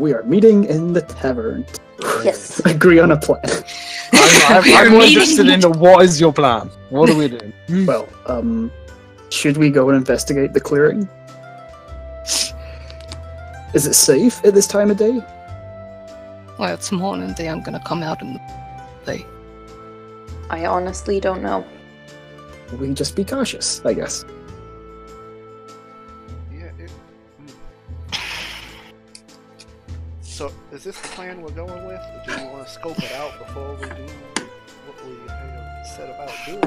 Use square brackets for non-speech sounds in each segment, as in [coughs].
we are meeting in the tavern. Yes. [laughs] Agree on a plan. I'm, I'm, [laughs] I'm more interested in the what is your plan? What are we doing? [laughs] Well, um, should we go and investigate the clearing? Is it safe at this time of day? Well, it's morning. They aren't gonna come out in the day. I honestly don't know. We can just be cautious, I guess. Is this the plan we're going with? Or do you want to scope it out before we do what we have set about doing?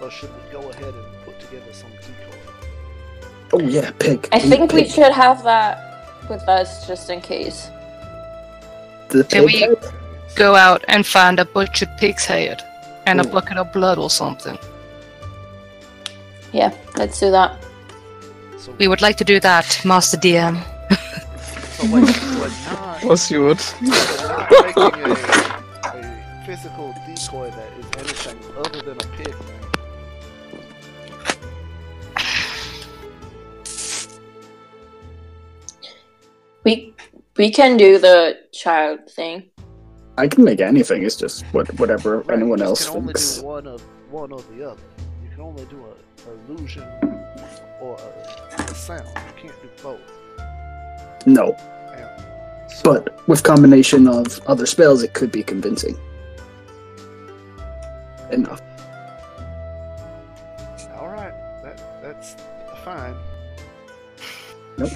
Or should we go ahead and put together some decoy? Oh yeah, pig. I Need think we should have that with us just in case. The Can we- head? Go out and find a butchered pig's head and a bucket of blood or something. Yeah, let's do that. So, We would like to do that, Master DM. So wait, we're not, What's you would? we're making a, a physical decoy that is anything other than a pig now. We we can do the child thing. I can make anything. It's just what whatever Right, anyone you else just can only thinks. do one of one or the other. You can only do a illusion or a, a sound. You can't do both. No, So, but with combination of other spells, it could be convincing. Enough. all right, that that's fine. Nope.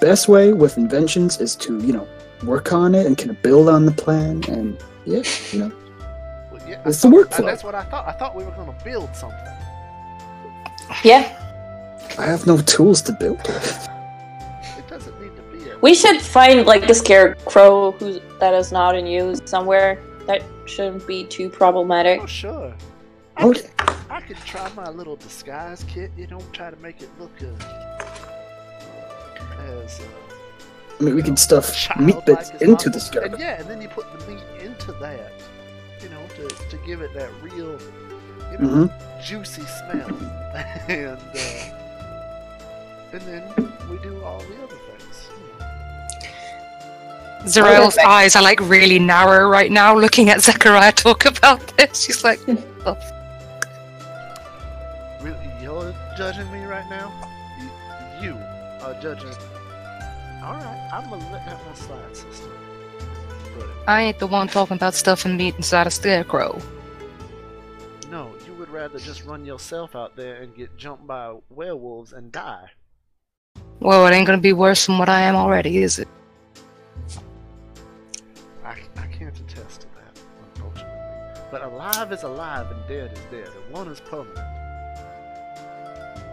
Best way with inventions is to you know work on it and kind of build on the plan and yeah, you know. Well, yeah, I It's the workflow. and That's what I thought. I thought we were going to build something. Yeah, I have no tools to build with. We should find like a scarecrow who's that is not in use somewhere. That shouldn't be too problematic. Oh sure. I could, I could try my little disguise kit. You know, try to make it look uh, as. Uh, I mean, we can stuff meat bits as into the scarecrow. And yeah, and then you put the meat into that, you know, to, to give it that real, you know, hmm juicy smell. [laughs] and uh, and then we do all the other things. You know. Zarel's [laughs] eyes are like really narrow right now looking at Zechariah talk about this. She's like, "Oh, Really, you're judging me right now? You are judging. All right, I'm gonna let that one slide, sister. But I ain't the one talking about stuffing meat inside a scarecrow. no, you would rather just run yourself out there and get jumped by werewolves and die. Well, it ain't gonna be worse than what I am already, is it? I, I can't attest to that, unfortunately. But alive is alive and dead is dead, and one is permanent.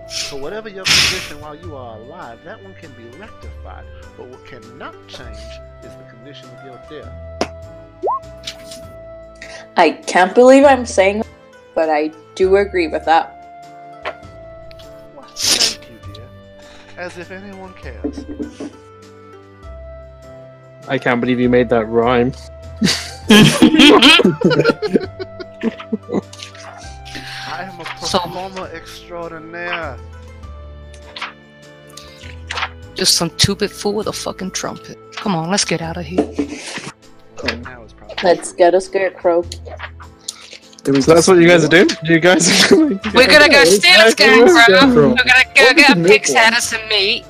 So whatever your condition while you are alive, that one can be rectified. But what cannot change is the condition of your death. I can't believe I'm saying, but I do agree with that. Well, thank you, dear. As if anyone cares. I can't believe you made that rhyme. I am a So- performer extraordinaire. Just some two-bit fool with a fucking trumpet. Come on, let's get out of here. Now Let's get a scarecrow. So that's what you guys are doing? You guys are doing? [laughs] We're gonna go steal a scarecrow. Scarecrow. We're gonna go get a pig's head one? and some meat.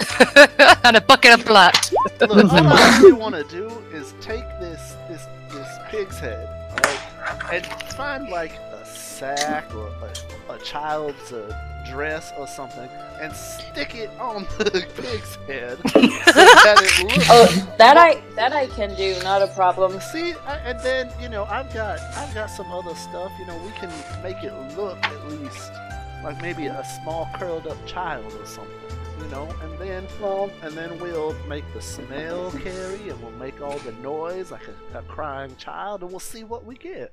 [laughs] and a bucket of blood. Look, all I really want to do is take pig's head, alright, and find like a sack or a, a child's uh, dress or something, and stick it on the [laughs] pig's head [laughs] so that it looks. Oh, that I that I can do, not a problem. See, I, and then you know I've got I've got some other stuff. You know we can make it look at least like maybe a small curled up child or something. You know, and then Well, and then we'll make the smell carry, and we'll make all the noise like a, a crying child, and we'll see what we get.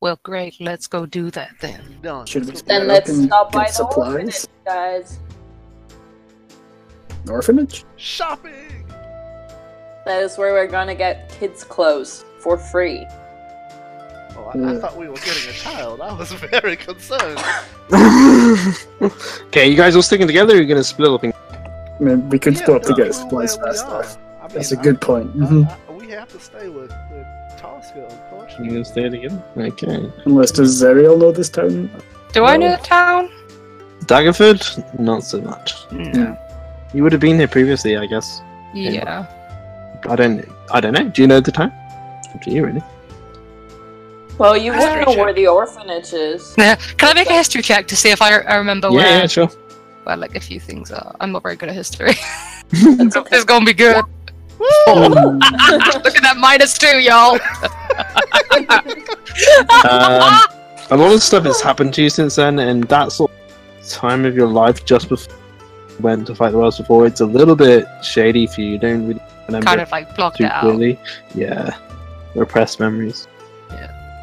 Well, great. Let's go do that then. Done. Should we Let's then let's can stop by get the supplies. orphanage, guys. orphanage. shopping. That is where we're gonna get kids' clothes for free. Oh, I, I thought we were getting a child. I was [laughs] very concerned. [laughs] okay, you guys all sticking together or are you gonna split up? And... I mean, we could Yeah, still have to get where supplies we fast are. enough. I That's a good I- point. I- hmm I- we have to stay with, with Tosca, You unfortunately. gonna stay together? Okay. Unless does Zerial know this town? Do I know the town? Daggerford? Not so much. No. You would have been here previously, I guess. Yeah. I don't. I don't know. Do you know the town? Up to you, really. Well, you History wouldn't know check. where the orphanage is. Yeah. Can I make a history check to see if I, I remember yeah, where? yeah, sure. Well, like a few things are. I'm not very good at history. [laughs] It's okay. it's gonna be good. Hmm. [laughs] Look at that minus two, y'all. [laughs] um, a lot of stuff has happened to you since then, and that sort of time of your life just before you went to fight the worlds before, it's a little bit shady for you. You don't really remember kind of like blocked too it out. clearly. Yeah, repressed memories.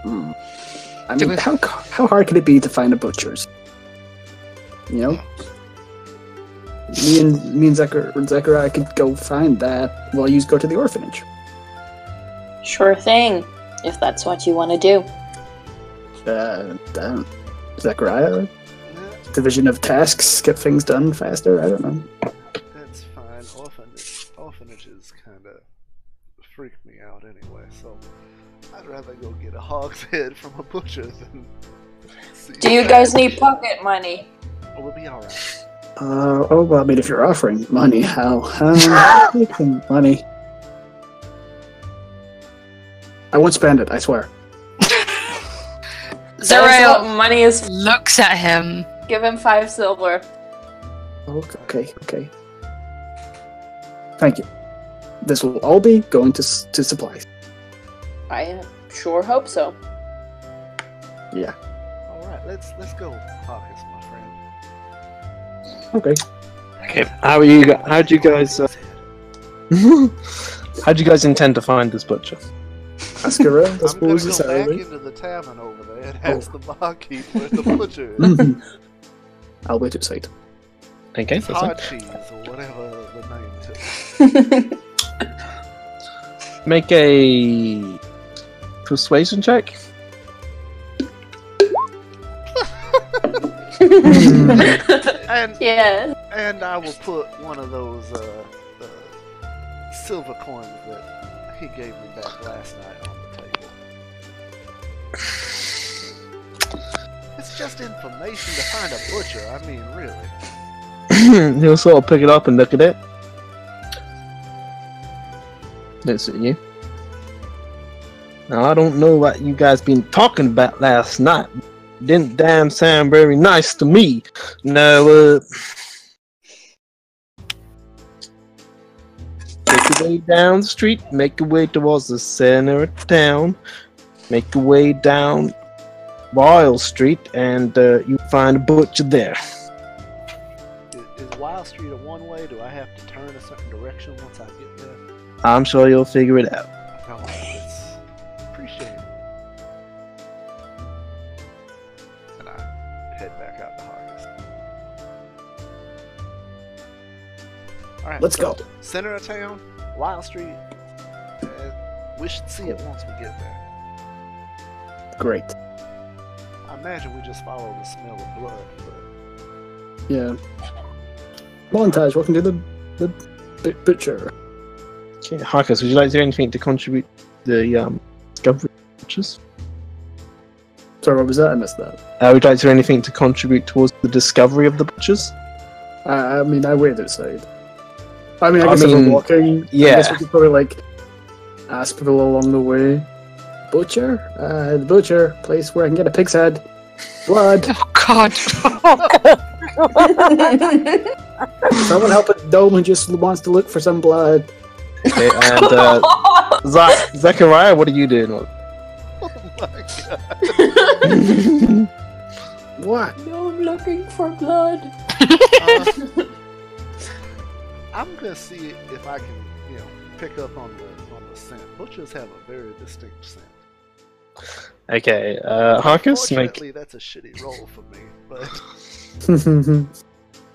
Hmm. I mean, how how hard could it be to find a butcher's? You know, me and me and Zechar- Zechariah could go find that while you go to the orphanage. Sure thing, if that's what you want to do. Uh, damn. Zechariah, division of tasks, get things done faster. I don't know. that's fine. Orphanage, orphanages kind of freak me out anyway, so I'd rather go get a hog's [laughs] head from a butcher than. see Do you that. guys need pocket money? Oh, we'll be alright. Uh, oh well, I mean, if you're offering money, how? Um, take the money. I won't spend it. I swear. [laughs] That's Zerael money is. looks at him. Give him five silver. Okay, okay. Thank you. This will all be going to to supplies. I sure hope so. Yeah. Alright, let's let's go, Hawkins, my friend. Okay. Okay, how are you? gu- How do you guys? Uh, [laughs] how do you guys intend to find this butcher? Ask around. I I'm gonna suppose go it's back early. into the tavern over there and Oh. ask the barkeep where the [laughs] butcher is. [laughs] I'll wait outside. Okay, It's that's fine. cheese or whatever the name is. Make a persuasion check. [laughs] And yeah. and I will put one of those uh, uh, silver coins that he gave me back last night on the table. It's just information to find a butcher. I mean, really. He'll sort of pick it up and look at it. That's it, you. Now I don't know what you guys been talking about last night. Didn't damn sound very nice to me. No, uh, make your way down the street. Make your way towards the center of town. Make your way down Royal Street, and uh, you find a butcher there. Is, is Wild Street a one way? Do I have to turn a certain direction once I get there? I'm sure you'll figure it out. Alright, Let's so go. Center of town, Wild Street. Uh, we should see it once we get there. Great. I imagine we just follow the smell of blood, but Yeah. Montage. Welcome to the the bu- butcher. Okay, Harkus, would you like to do anything to contribute the um, discovery of the butchers? Sorry, what was that? I missed that. Uh, would you like to do anything to contribute towards the discovery of the butchers? I, I mean, I wait outside. I mean, I I guess if we're walking, yeah. I yeah. guess we could probably like ask people along the way. Butcher, uh, the butcher place where I can get a pig's head, blood. [laughs] Oh God. [laughs] Someone help a dome who just wants to look for some blood. Okay, and uh, [laughs] Zach- Zechariah, what are you doing? oh my god. What? no, I'm looking for blood. Uh, I'm gonna see if I can, you know, pick up on the on the scent. Butchers have a very distinct scent. Okay, uh, Harkus, make that's a shitty roll for me, but [laughs]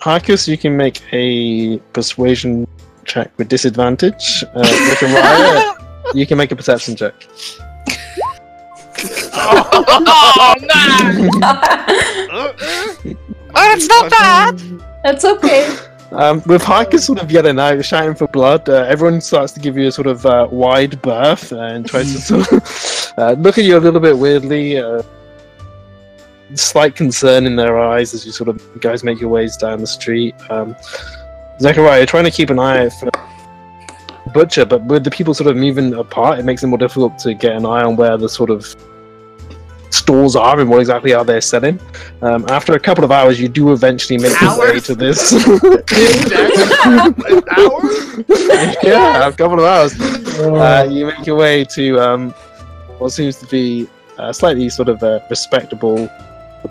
Harkus, you can make a persuasion check with disadvantage. Uh, Zechariah, [laughs] you can make a perception check. oh man. [laughs] uh, uh, Oh, it's not bad. That's okay. Um, with Harkus sort of yelling out, shouting for blood, uh, everyone starts to give you a sort of uh, wide berth and tries to sort of [laughs] uh, look at you a little bit weirdly. Uh, slight concern in their eyes as you sort of guys make your ways down the street. Um, Zechariah, you're trying to keep an eye for Butcher, but with the people sort of moving apart, it makes it more difficult to get an eye on where the sort of stores are and what exactly are they selling. Um, after a couple of hours, you do eventually make your way to this. An [laughs] hour? yeah, a couple of hours. Uh, you make your way to um, what seems to be uh, slightly sort of uh, respectable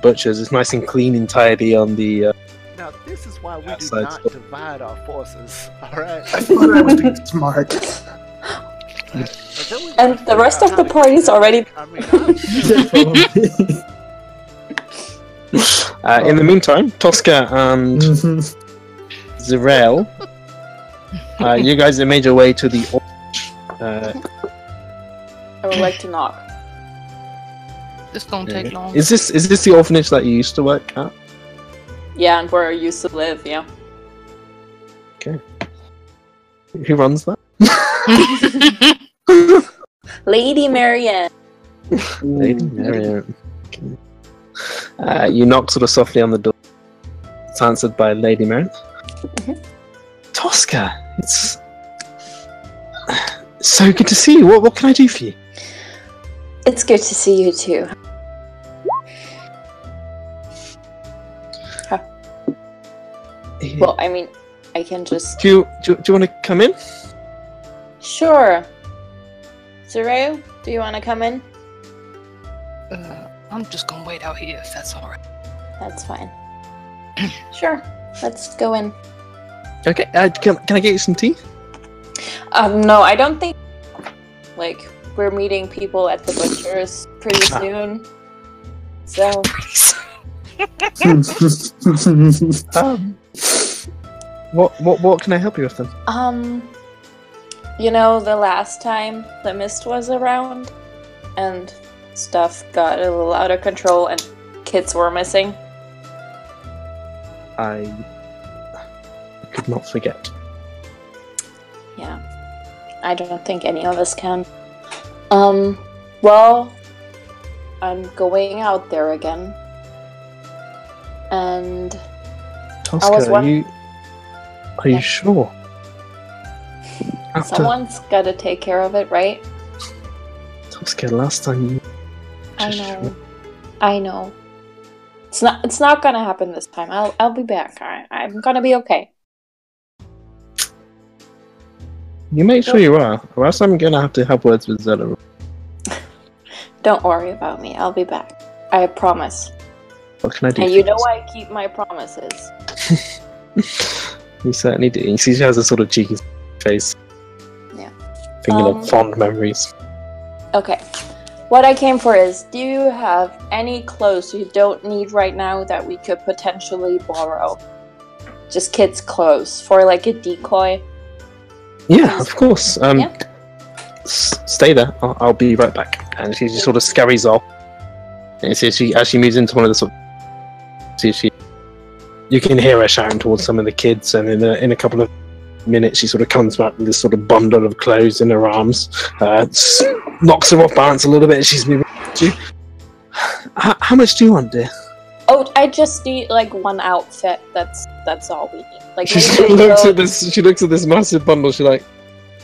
butchers. It's nice and clean and tidy on the. Uh, Now this is why we do not divide our forces. All right. I thought I was being smart. Until we And the rest of the to party's already- I mean, [laughs] uh, in the meantime, Tosca and. Zerel, uh, you guys have made your way to the. Uh, I would like to knock. This don't take long. is this is this the orphanage that you used to work at? Yeah, and where I used to live, yeah. Okay. Who runs that? [laughs] [laughs] Lady Marianne. Lady Marianne. Uh, you knock sort of softly on the door. It's answered by Lady Marianne. Mhm. Tosca, it's so good to see you. What what can I do for you? It's good to see you too. Well, I mean, I can just. Do you do, you- do you want to come in? Sure. Zero, do you want to come in? Uh, I'm just gonna wait out here if that's alright. That's fine. [clears throat] sure. Let's go in. Okay. Uh, can, can I get you some tea? Um, no, I don't think. Like, we're meeting people at the butcher's pretty Ah. soon. So, [laughs] [laughs] Um, what what what can I help you with then? um, you know, the last time the mist was around and stuff got a little out of control and kids were missing. I could not forget. Yeah. I don't think any of us can. Um, well, I'm going out there again. And Tosca, was are you are you Yeah. sure? After someone's got to take care of it, right? Tosca, last time I know. I know. It's not. It's not gonna happen this time. I'll. I'll be back. I, I'm gonna be okay. You make sure you are, or else I'm gonna have to have words with Zella. [laughs] Don't worry about me. I'll be back. I promise. What can I do? And you know I keep my promises. [laughs] You certainly do. You see, she has a sort of cheeky face. Yeah. Thinking Um, of fond memories. Okay. What I came for is, do you have any clothes you don't need right now that we could potentially borrow? Just kids' clothes for like a decoy. Yeah, of course. Um, Yeah. s- stay there. I'll, I'll be right back. And she just sort of scurries off. And see, she as she moves into one of the sort. See, she. You can hear her shouting towards some of the kids, and in a, in a couple of minutes, she sort of comes back with this sort of bundle of clothes in her arms. Uh, knocks her off balance a little bit. and She's moving. to you. How, how much do you want, dear? Oh, I just need like one outfit. That's that's all we need. Like She maybe sort of a looks coat- at this. She looks at this massive bundle. She's like,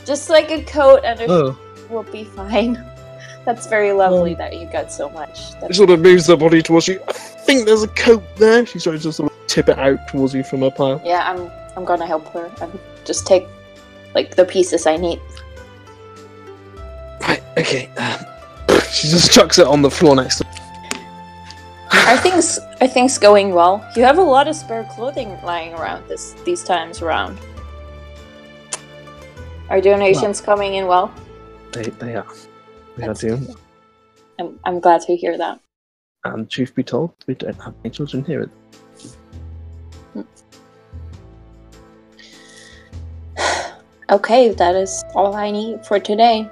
just like a coat and a "Oh." will be fine. [laughs] That's very lovely that you got so much. She sort of moves her body towards you. I think there's a coat there. She starts to sort of tip it out towards you from her pile. yeah, I'm I'm gonna help her and just take like the pieces I need. Right, okay. Um, [coughs] she just chucks it on the floor next to I think's I think's going well. You have a lot of spare clothing lying around this these times around. Are donations coming in well? They, they are. They are That's doing. good. I'm I'm glad to hear that. And truth be told, we don't have any children here. Okay, that is all I need for today.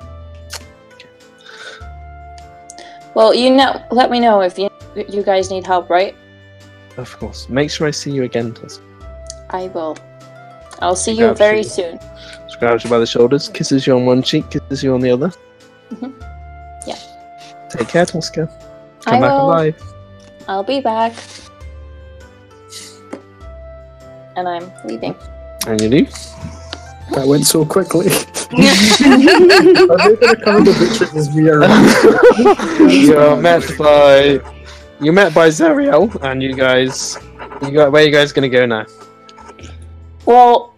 Well, you know, let me know if you you guys need help, right? Of course. Make sure I see you again, Tusk. I will. I'll see you very Absolutely. soon. She grabs you by the shoulders, kisses you on one cheek, kisses you on the other. Mhm. Yeah. Take care, Tosca. I Come back will. alive. I'll be back. And I'm leaving. And you leave. That went so quickly. [laughs] Are they gonna cover the butchers as we [laughs] you're met by you're met by Zariel, and you guys, you got where you guys gonna go now? Well,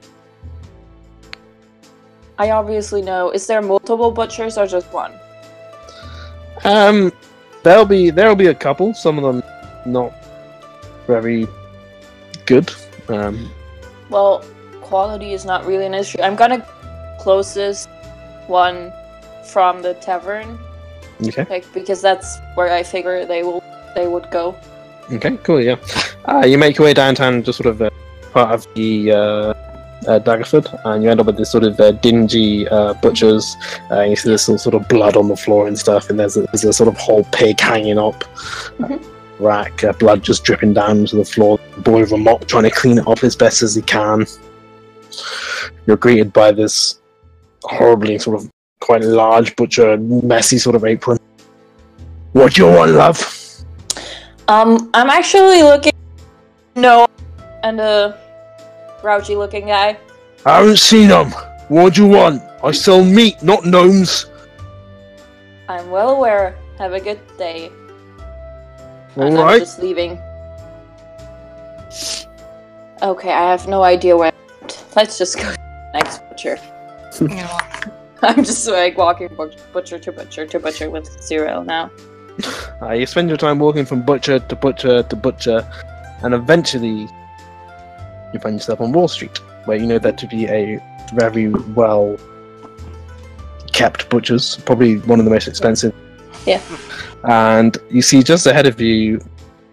I obviously know. Is there multiple butchers or just one? Um, there'll be there'll be a couple. Some of them not very good. Um, Well, quality is not really an issue. I'm gonna closest one from the tavern, okay, like because that's where I figure they will they would go. okay, cool. Yeah, uh, you make your way downtown, just sort of uh, part of the. Uh, uh, Daggerford, and you end up with this sort of uh, dingy uh, butchers. Uh, you see this sort of blood on the floor and stuff, and there's a, there's a sort of whole pig hanging up, Mhm. rack, uh, blood just dripping down to the floor. The boy with a mop trying to clean it up as best as he can. You're greeted by this horribly sort of quite large butcher, messy sort of apron. What do you want, love? Um, I'm actually looking. No, and a grouchy looking guy. I haven't seen them. What do you want? I sell meat, not gnomes. I'm well aware. Have a good day. All and I'm just leaving. Okay, I have no idea where. Let's just go [laughs] next butcher. [laughs] I'm just like walking butch- butcher to butcher to butcher with zero now. Uh, [laughs] you spend your time walking from butcher to butcher to butcher, and eventually you find yourself on Wall Street, where you know there to be a very well kept butcher's, probably one of the most expensive. Yeah. And you see just ahead of you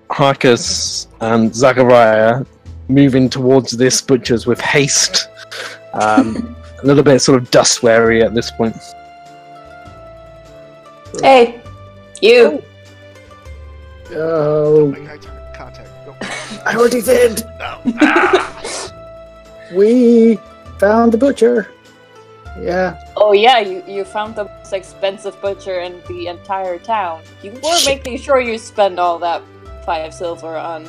Harkus and Zachariah moving towards this butcher's with haste. Um, a little bit sort of dust wary at this point. Hey, you. Oh, Make eye t- contact. Go. I already did. No. Ah! We found the butcher. Yeah. Oh yeah, you you found the most expensive butcher in the entire town. You were Shit. making sure you spend all that five silver on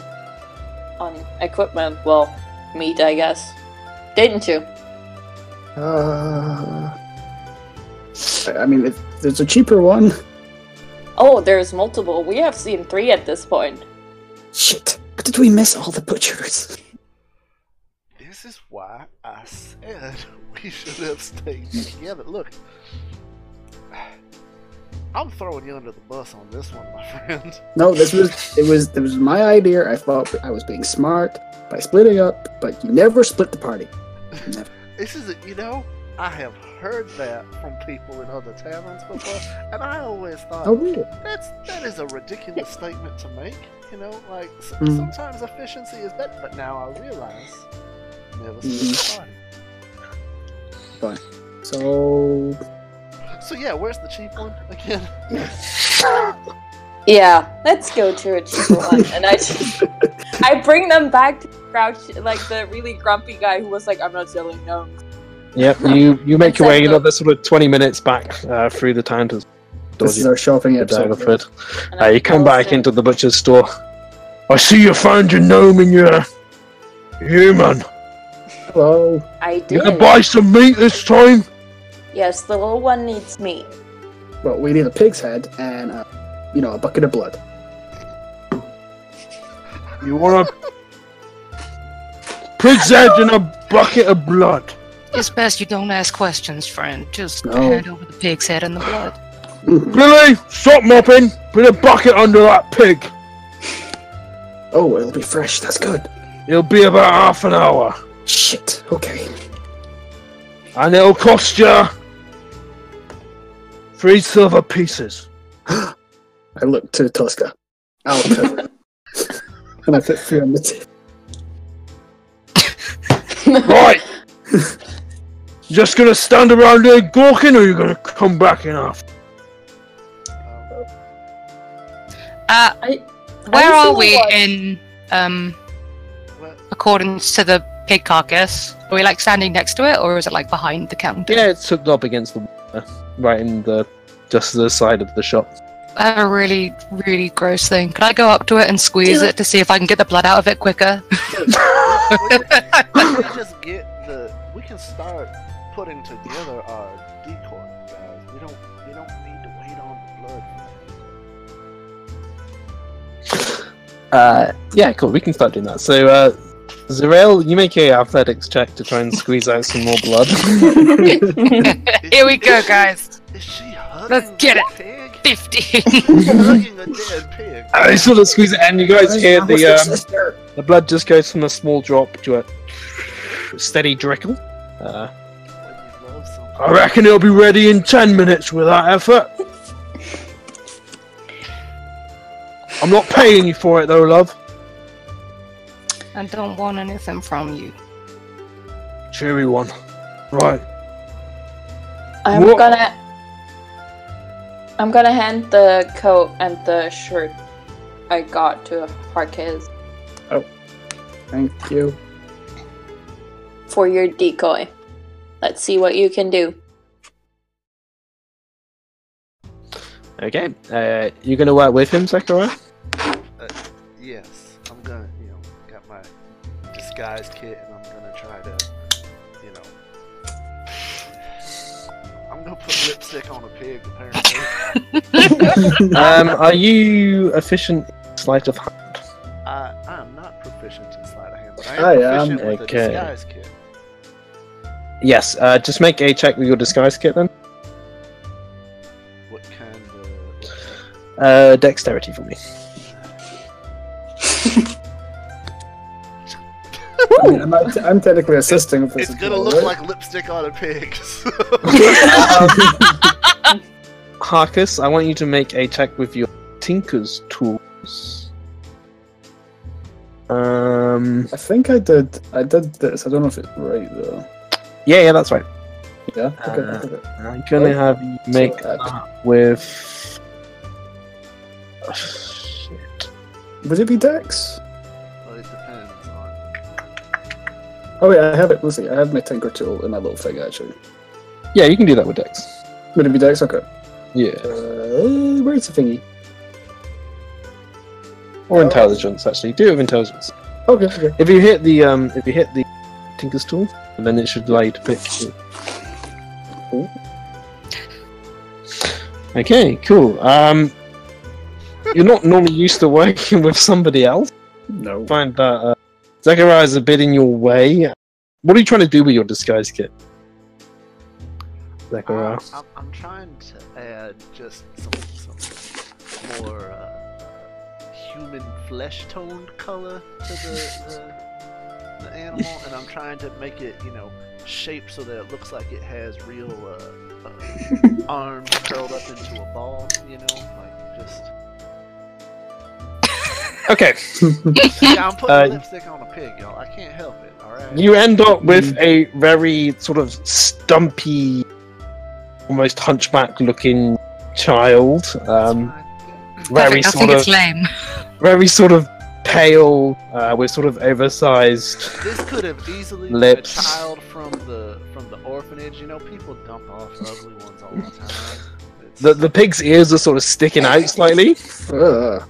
on equipment. Well, meat, I guess. Didn't you? Uh, I mean, if there's a cheaper one. Oh, there's multiple. We have seen three at this point. Shit. How did we miss all the butchers? This is why I said [laughs] we should have stayed together. Look, I'm throwing you under the bus on this one, my [laughs] friend. No, this was it was it was my idea. I thought I was being smart by splitting up, but you never split the party. Never. [laughs] This is, a, you know, I have heard that from people in other taverns before, and I always thought Oh, really? that's that is a ridiculous statement to make. You know, like s- Mm. sometimes efficiency is better, but now I realize never split the party. So So yeah, where's the cheap one again? [laughs] Yeah, let's go to a cheaper one. And I just I bring them back to Crouch, like the really grumpy guy who was like, "I'm not selling gnomes." Yep, you you make your way Except the- another sort of twenty minutes back uh, through the town to this dodgy is our shopping episode. Daggerford. And Uh, I you come back him. into the butcher's store. I see you found your gnome in your human. Oh, Hello. I did. You did. can buy some meat this time. Yes, the little one needs meat. Well, we need a pig's head and uh, you know a bucket of blood. You want a pig's head and a bucket of blood. it's best you don't ask questions, friend. Just No. hand over the pig's head and the blood. [laughs] Billy, stop mopping. Put a bucket under that pig. Oh, it'll be fresh. That's good. It'll be about half an hour, Shit. Okay. and it'll cost you three silver pieces. [gasps] I look to Tosca. I'll put [laughs] and I put three on the tip. [laughs] Right. Just gonna stand around there gawking, or you gonna come back in after? Uh, I- where you are we what- in, um, what? accordance to the pig carcass? Are we like standing next to it, or is it like behind the counter? Yeah, it's hooked up against the wall, right in the just the side of the shop. I have a really, really gross thing. Can I go up to it and squeeze Do it to see if I can get the blood out of it quicker? [laughs] we, we just get the. We can start putting together our decoy, guys. We don't. We don't need to wait on the blood. Uh, yeah, cool. We can start doing that. So, uh, Zarel, you make a athletics check to try and squeeze out some more blood. [laughs] Here we go, guys. Is she hugging Let's get a it. pig? 50. [laughs] hugging a dead pig. I sort of squeeze it, and you guys hear the um, the blood just goes from a small drop to a steady trickle. Uh, When you love something. I reckon it'll be ready in ten minutes with that effort. I'm not paying you for it though, love. I don't want anything from you. Cheery one. Right. I'm Wha- gonna. I'm gonna hand the coat and the shirt I got to Harkus Oh, Thank you. for your decoy. Let's see what you can do. Okay. Uh, you gonna work with him, Zechariah? Yes, I'm gonna, you know, got my disguise kit, and I'm gonna try to, you know, I'm gonna put lipstick on a pig. Apparently, um, are you efficient in sleight of hand? I I'm not proficient in sleight of hand, but I I am am. with Okay. the disguise kit. Yes. Uh, just make a check with your disguise kit then. What kind of? Uh, dexterity for me. [laughs] I mean, I'm, not- I'm technically assisting with this. It's gonna well, look right? like lipstick on a pig. so- [laughs] [laughs] Harkus, I want you to make a check with your Tinker's tools. Um. I think I did. I did this. I don't know if it's right though. Yeah, yeah, that's right. Yeah. Okay. Uh, okay. I'm gonna have you make So, that with. Oh, shit. Would it be Dex? well, it depends on. Oh wait, I have it. Let's see. I have my Tinker tool in my little thing actually. Yeah, you can do that with Dex. Would it be Dex? Okay. Yeah, Uh, where's the thingy? or intelligence actually. Do it with intelligence. Okay. Okay. If you hit the um, if you hit the Tinker's tool, then it should allow you to pick. Ooh. Okay, cool. Um, you're not normally used to working [laughs] with somebody else. No. find that uh, Zechariah is a bit in your way. What are you trying to do with your disguise kit? Zechariah. I'm, I'm, I'm trying to add just some, some more uh, human flesh toned color to the, the, the animal, and I'm trying to make it, you know, shaped so that it looks like it has real uh, uh, arms curled up into a ball, you know, like just. Okay, Yeah, I'm putting Uh, lipstick on a pig, y'all. I can't help it. All right. you end up with a very sort of stumpy, almost hunchback-looking child. Um, very Perfect, I sort think of, it's lame. very sort of pale, uh, with sort of oversized. This could have easily Lips. been a child from the from the orphanage. You know, people dump off ugly ones all the time. It's, The the pig's ears are sort of sticking out slightly. Ugh.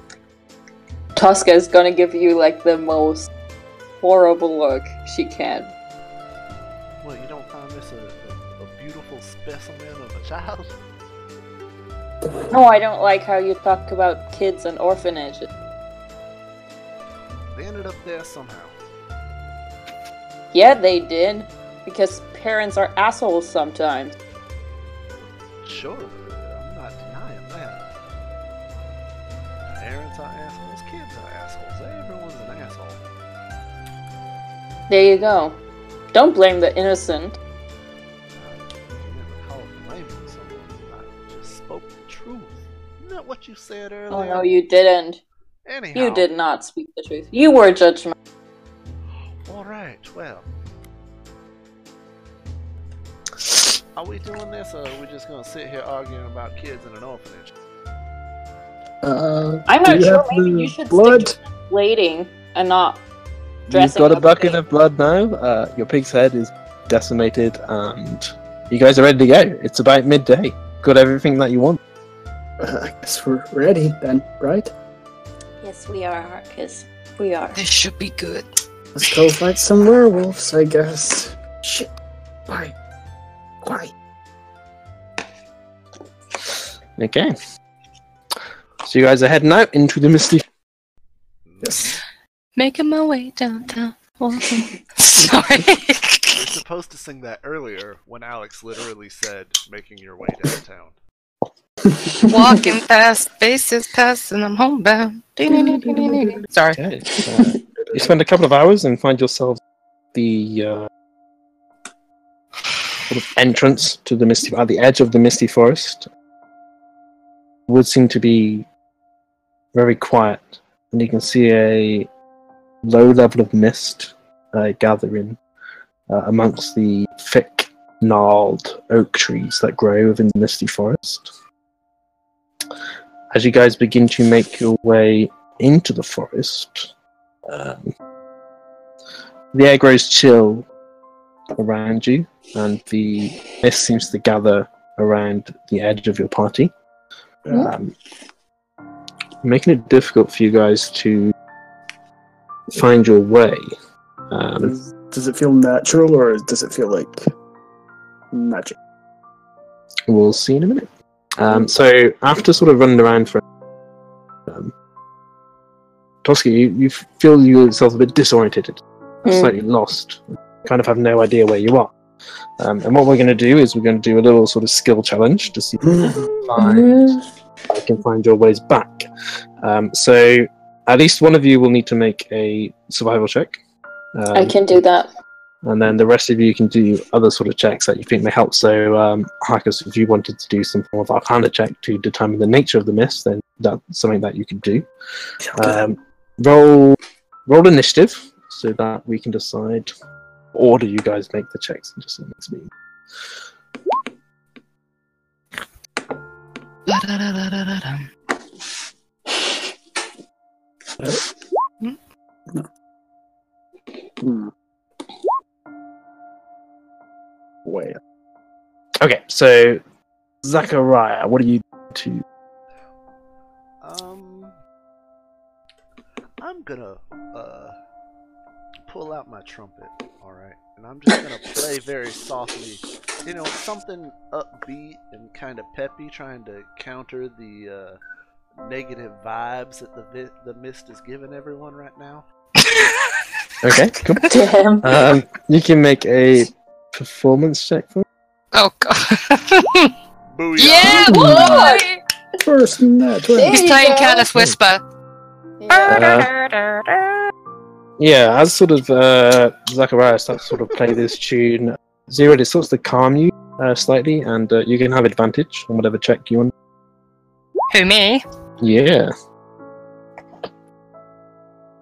Tosca is gonna give you like the most horrible look she can. Child? No, I don't like how you talk about kids and orphanages. They ended up there somehow. Yeah, they did. Because parents are assholes sometimes. Sure, I'm not denying that. Parents are assholes, kids are assholes. Everyone's an asshole. There you go. Don't blame the innocent. What you said earlier? Oh no, you didn't. Anyhow. You did not speak the truth. You were judgmental. All right. Well, are we doing this, or are we just gonna sit here arguing about kids in an orphanage? Uh, I'm not sure. Maybe you should blood. stick to waiting and not dressing You've got a bucket of blood now. Uh, your pig's head is decimated, and you guys are ready to go. It's about midday. Got everything that you want. Uh, I guess we're ready then, right? Yes, we are, Marcus. We are. This should be good. Let's go fight some werewolves, I guess. Shit. Why? Why? Okay. So you guys are heading out into the misty. Yes. Making my way downtown. Walking. [laughs] Sorry. You're supposed to sing that earlier when Alex literally said, making your way downtown. Walking past faces past and I'm homebound. [laughs] Sorry. Okay. Uh, you spend a couple of hours and find yourself the uh, sort of entrance to the misty at the edge of the misty forest. Would seem to be very quiet, and you can see a low level of mist uh, gathering uh, amongst the thick, gnarled oak trees that grow within the misty forest. As you guys begin to make your way into the forest, um, the air grows chill around you, and the mist seems to gather around the edge of your party, um, making it difficult for you guys to find your way. Um, Does, does it feel natural or does it feel like magic? we'll see in a minute. Um, so after sort of running around for um, Tosca, you, you feel yourself a bit disoriented, Mm. slightly lost, kind of have no idea where you are. Um, and what we're going to do is we're going to do a little sort of skill challenge to see if you can find, you can find your ways back. Um, so at least one of you will need to make a survival check. Um, I can do that. And then the rest of you can do other sort of checks that you think may help. So, um, Harkus, if you wanted to do some form of Arcana check to determine the nature of the mist, then that's something that you could do. Um, roll, roll initiative so that we can decide what order you guys make the checks into some next meeting. Hmm. Wait. Okay, so Zachariah, what do you to? Um, I'm gonna uh pull out my trumpet, all right, and I'm just gonna play very softly. You know, something upbeat and kind of peppy, trying to counter the uh, negative vibes that the vi- the mist is giving everyone right now. [laughs] Okay, cool. Damn. Um, you can make a performance check for. Oh god. [laughs] Booyah! yeah, boy! First net. He's playing go. Careless Whisper. Yeah. Yeah, as sort of uh, Zachariah starts sort of play this tune, Zero, it starts to calm you uh, slightly, and uh, you can have advantage on whatever check you want. Who me? Yeah.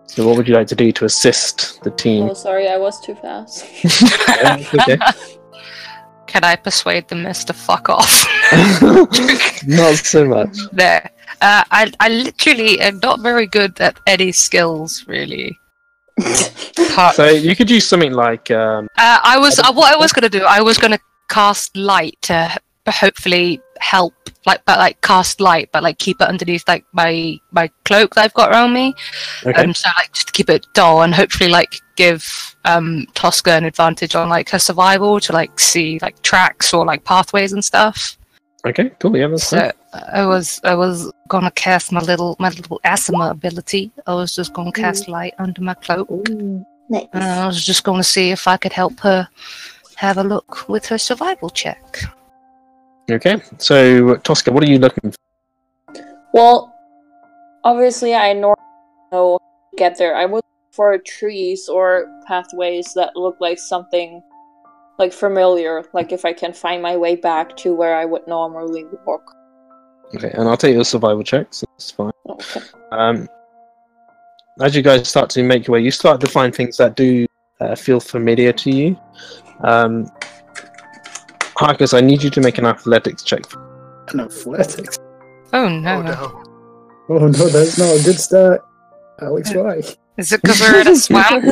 So, what would you like to do to assist the team? Oh, sorry, I was too fast. [laughs] Yeah, okay. Can I persuade the mist to fuck off? [laughs] Not so much. there. Uh, I, I literally am not very good at any skills, really. [laughs] Apart- So you could use something like um, Uh, I was uh, what I was gonna do. I was gonna cast light to hopefully help, like, but like cast light, but like keep it underneath like my my cloak that I've got around me. okay. Um, so like just to keep it dull and hopefully like give um Tosca an advantage on like her survival to like see like tracks or like pathways and stuff. Okay, cool. Yeah, that's fine. So I was I was gonna cast my little my little asthma ability. I was just gonna cast light under my cloak. nice. And I was just going to see if I could help her have a look with her survival check. Okay, so Tosca, what are you looking for? Well, obviously, I normally know how to get there. I would look for trees or pathways that look like something like familiar, like if I can find my way back to where I would normally walk. Okay, and I'll take your survival check, so that's fine. Okay. Um, as you guys start to make your way, you start to find things that do uh, feel familiar to you. Um, Harkus, I need you to make an athletics check. An athletics. Oh no. Oh no! Oh no, that's not a good start. Alex, why? Is it because we're in a [laughs] swamp?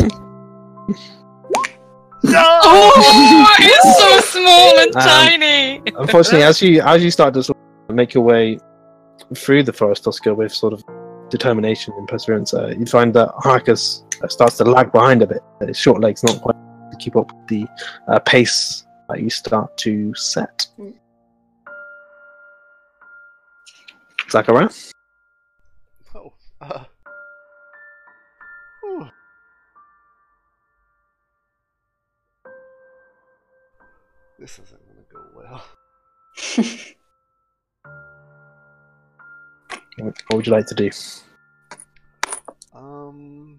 No! Oh, [laughs] it's so small and Um, tiny. Unfortunately, as you as you start to sort of make your way through the forest, Tosca, with sort of determination and perseverance, uh, you find that Harkus uh, starts to lag behind a bit. Uh, His short legs not quite to keep up with the uh, pace that you start to set. Mm. Zachariah? Oh, uh. whew. This isn't gonna go well. What [laughs] what would you like to do? Um.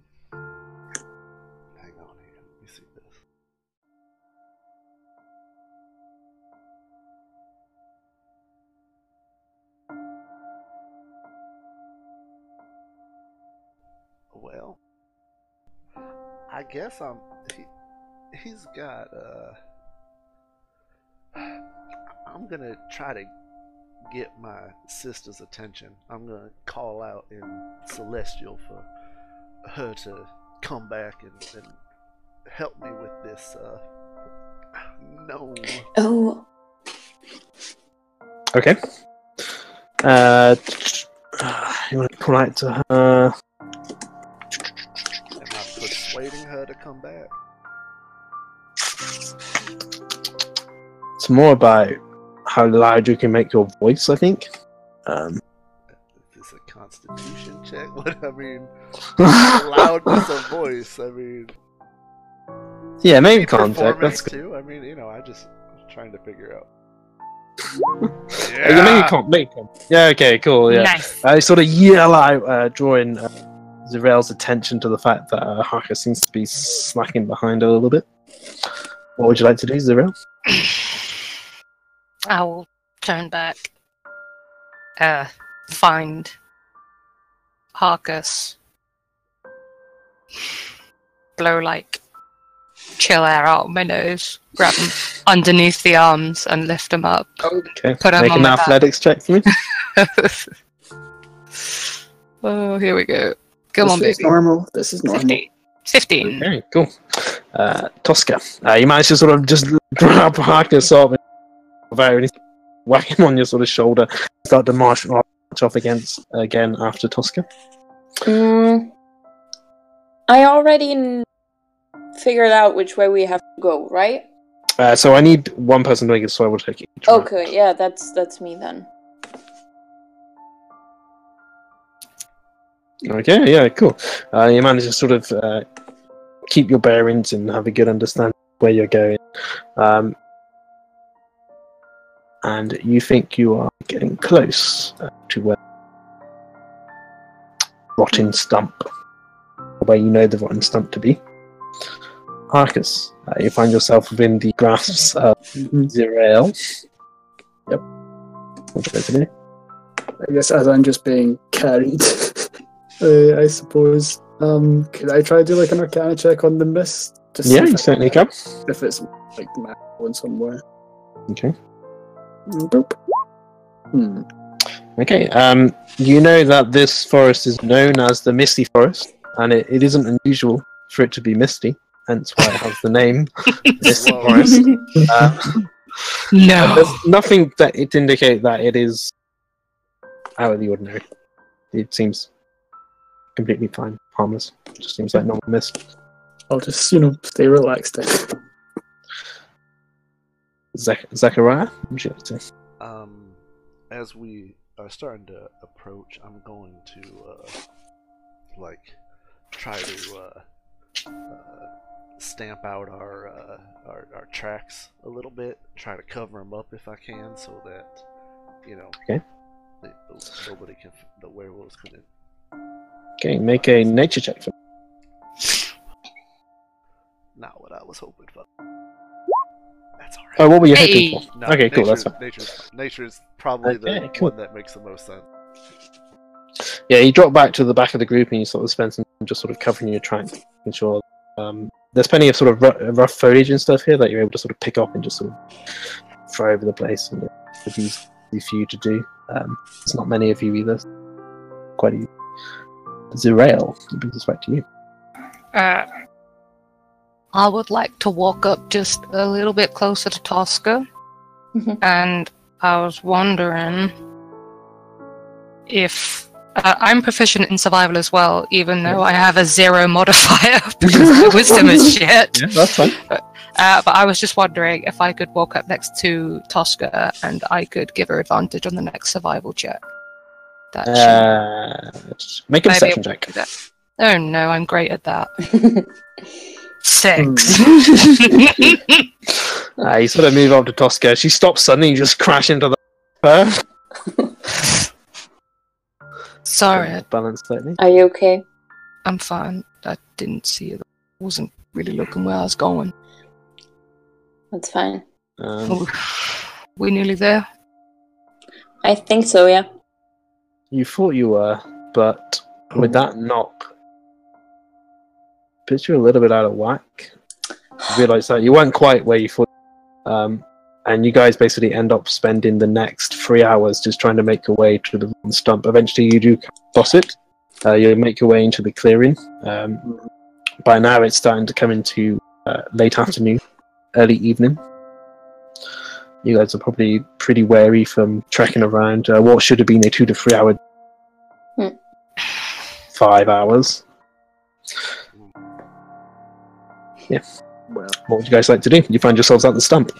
I guess I'm. He, he's got. Uh. I'm gonna try to get my sister's attention. I'm gonna call out in Celestial for her to come back and, and help me with this. Uh, no. oh, Okay. Uh, you want to call out to her? Come back? It's more about how loud you can make your voice, I think. Um, Is a constitution check? [laughs] What I mean, [laughs] loudness of voice. I mean, yeah, maybe maybe contact. That's good. too. I mean, you know, I just was trying to figure out. Uh, [laughs] Yeah, maybe con- maybe con- yeah, okay, cool. Yeah. Nice. I sort of yell out, uh, drawing uh, Zerael's attention to the fact that uh, Harkus seems to be slacking behind a little bit. What would you like to do, Zerael? [sighs] I will turn back. Uh, find Harkus. Blow like chill air out of my nose, grab him underneath the arms and lift him up. Okay, Put him make on an my back. athletics check for me. [laughs] oh, here we go. Come this on, is baby. normal. This is normal. 15. 15. Okay, cool. Uh, Tosca, uh, you manage to sort of just [laughs] grab Harkus up and [laughs] without anything, [laughs] whack him on your sort of shoulder, start to march, march off against again after Tosca. mm, I already n- figured out which way we have to go, right? Uh, so I need one person to make a survival check each. right? Okay, yeah, that's that's me then. Okay, yeah, cool. Uh, you manage to sort of uh, keep your bearings and have a good understanding where you're going. Um, and you think you are getting close uh, to where Rotten Stump, where you know the Rotten Stump to be. Harkus, uh, you find yourself within the grasps of. Zerael. Yep. Guess as I'm just being carried, [laughs] uh, I suppose. Um, could I try to do like an Arcana check on the mist? Just Yeah, if you I- certainly can. If it's like map going somewhere. Okay. Boop. Hmm. Okay, um, you know that this forest is known as the Misty Forest, and it, it isn't unusual for it to be misty, hence why it has the name [laughs] Misty Forest. [laughs] Uh, No. there's nothing that it indicate that it is out of the ordinary. It seems completely fine, harmless. Just seems like normal mist. I'll just, you know, stay relaxed. then. Zach- Zachariah, would you like to? Um, as we are starting to approach, I'm going to uh, like try to uh, uh, stamp out our, uh, our our tracks a little bit. Try to cover them up if I can, so that you know, Okay. the, the, nobody can, the werewolves couldn't. Okay, make a nature check for [laughs] Not what I was hoping for. That's alright. Oh, what were you Hey. hoping for? No, okay, cool, that's nature- fine. Nature's, nature's probably the cool. one that makes the most sense. Yeah, you drop back to the back of the group and you sort of spend some time just sort of covering your track, making sure um, there's plenty of sort of rough, rough foliage and stuff here that you're able to sort of pick up and just sort of throw over the place and it's easy for you to do. Um, there's not many of you either. Quite easy. Zerael, it brings us back to you. Uh, I would like to walk up just a little bit closer to Tosca. Mhm. And I was wondering if uh, I'm proficient in survival as well, even though I have a zero [laughs] modifier [laughs] because my wisdom is shit. Yeah, that's fine. Uh, but I was just wondering if I could walk up next to Tosca and I could give her advantage on the next survival check. That she- Uh, make a Maybe perception I'll check. do that. Oh no, I'm great at that. [laughs] Six. Uh, [laughs] you sort of move up to Tosca. She stops suddenly. You just crash into the her. Sorry, Balance slightly. Are you okay? I'm fine. I didn't see it. I wasn't really looking where I was going. That's fine. Um, Oh, we nearly there. I think so, yeah. You thought you were, but with that knock, puts you a little bit out of whack. You realise that you weren't quite where you thought. Um, and you guys basically end up spending the next three hours just trying to make your way to the stump. Eventually, you do cross it. Uh, you make your way into the clearing. Um, by now, it's starting to come into uh, late afternoon, early evening. You guys are probably pretty wary from trekking around uh, what should have been a two to three hour, Hmm. five hours. Well, What would you guys like to do? You find yourselves at the stump.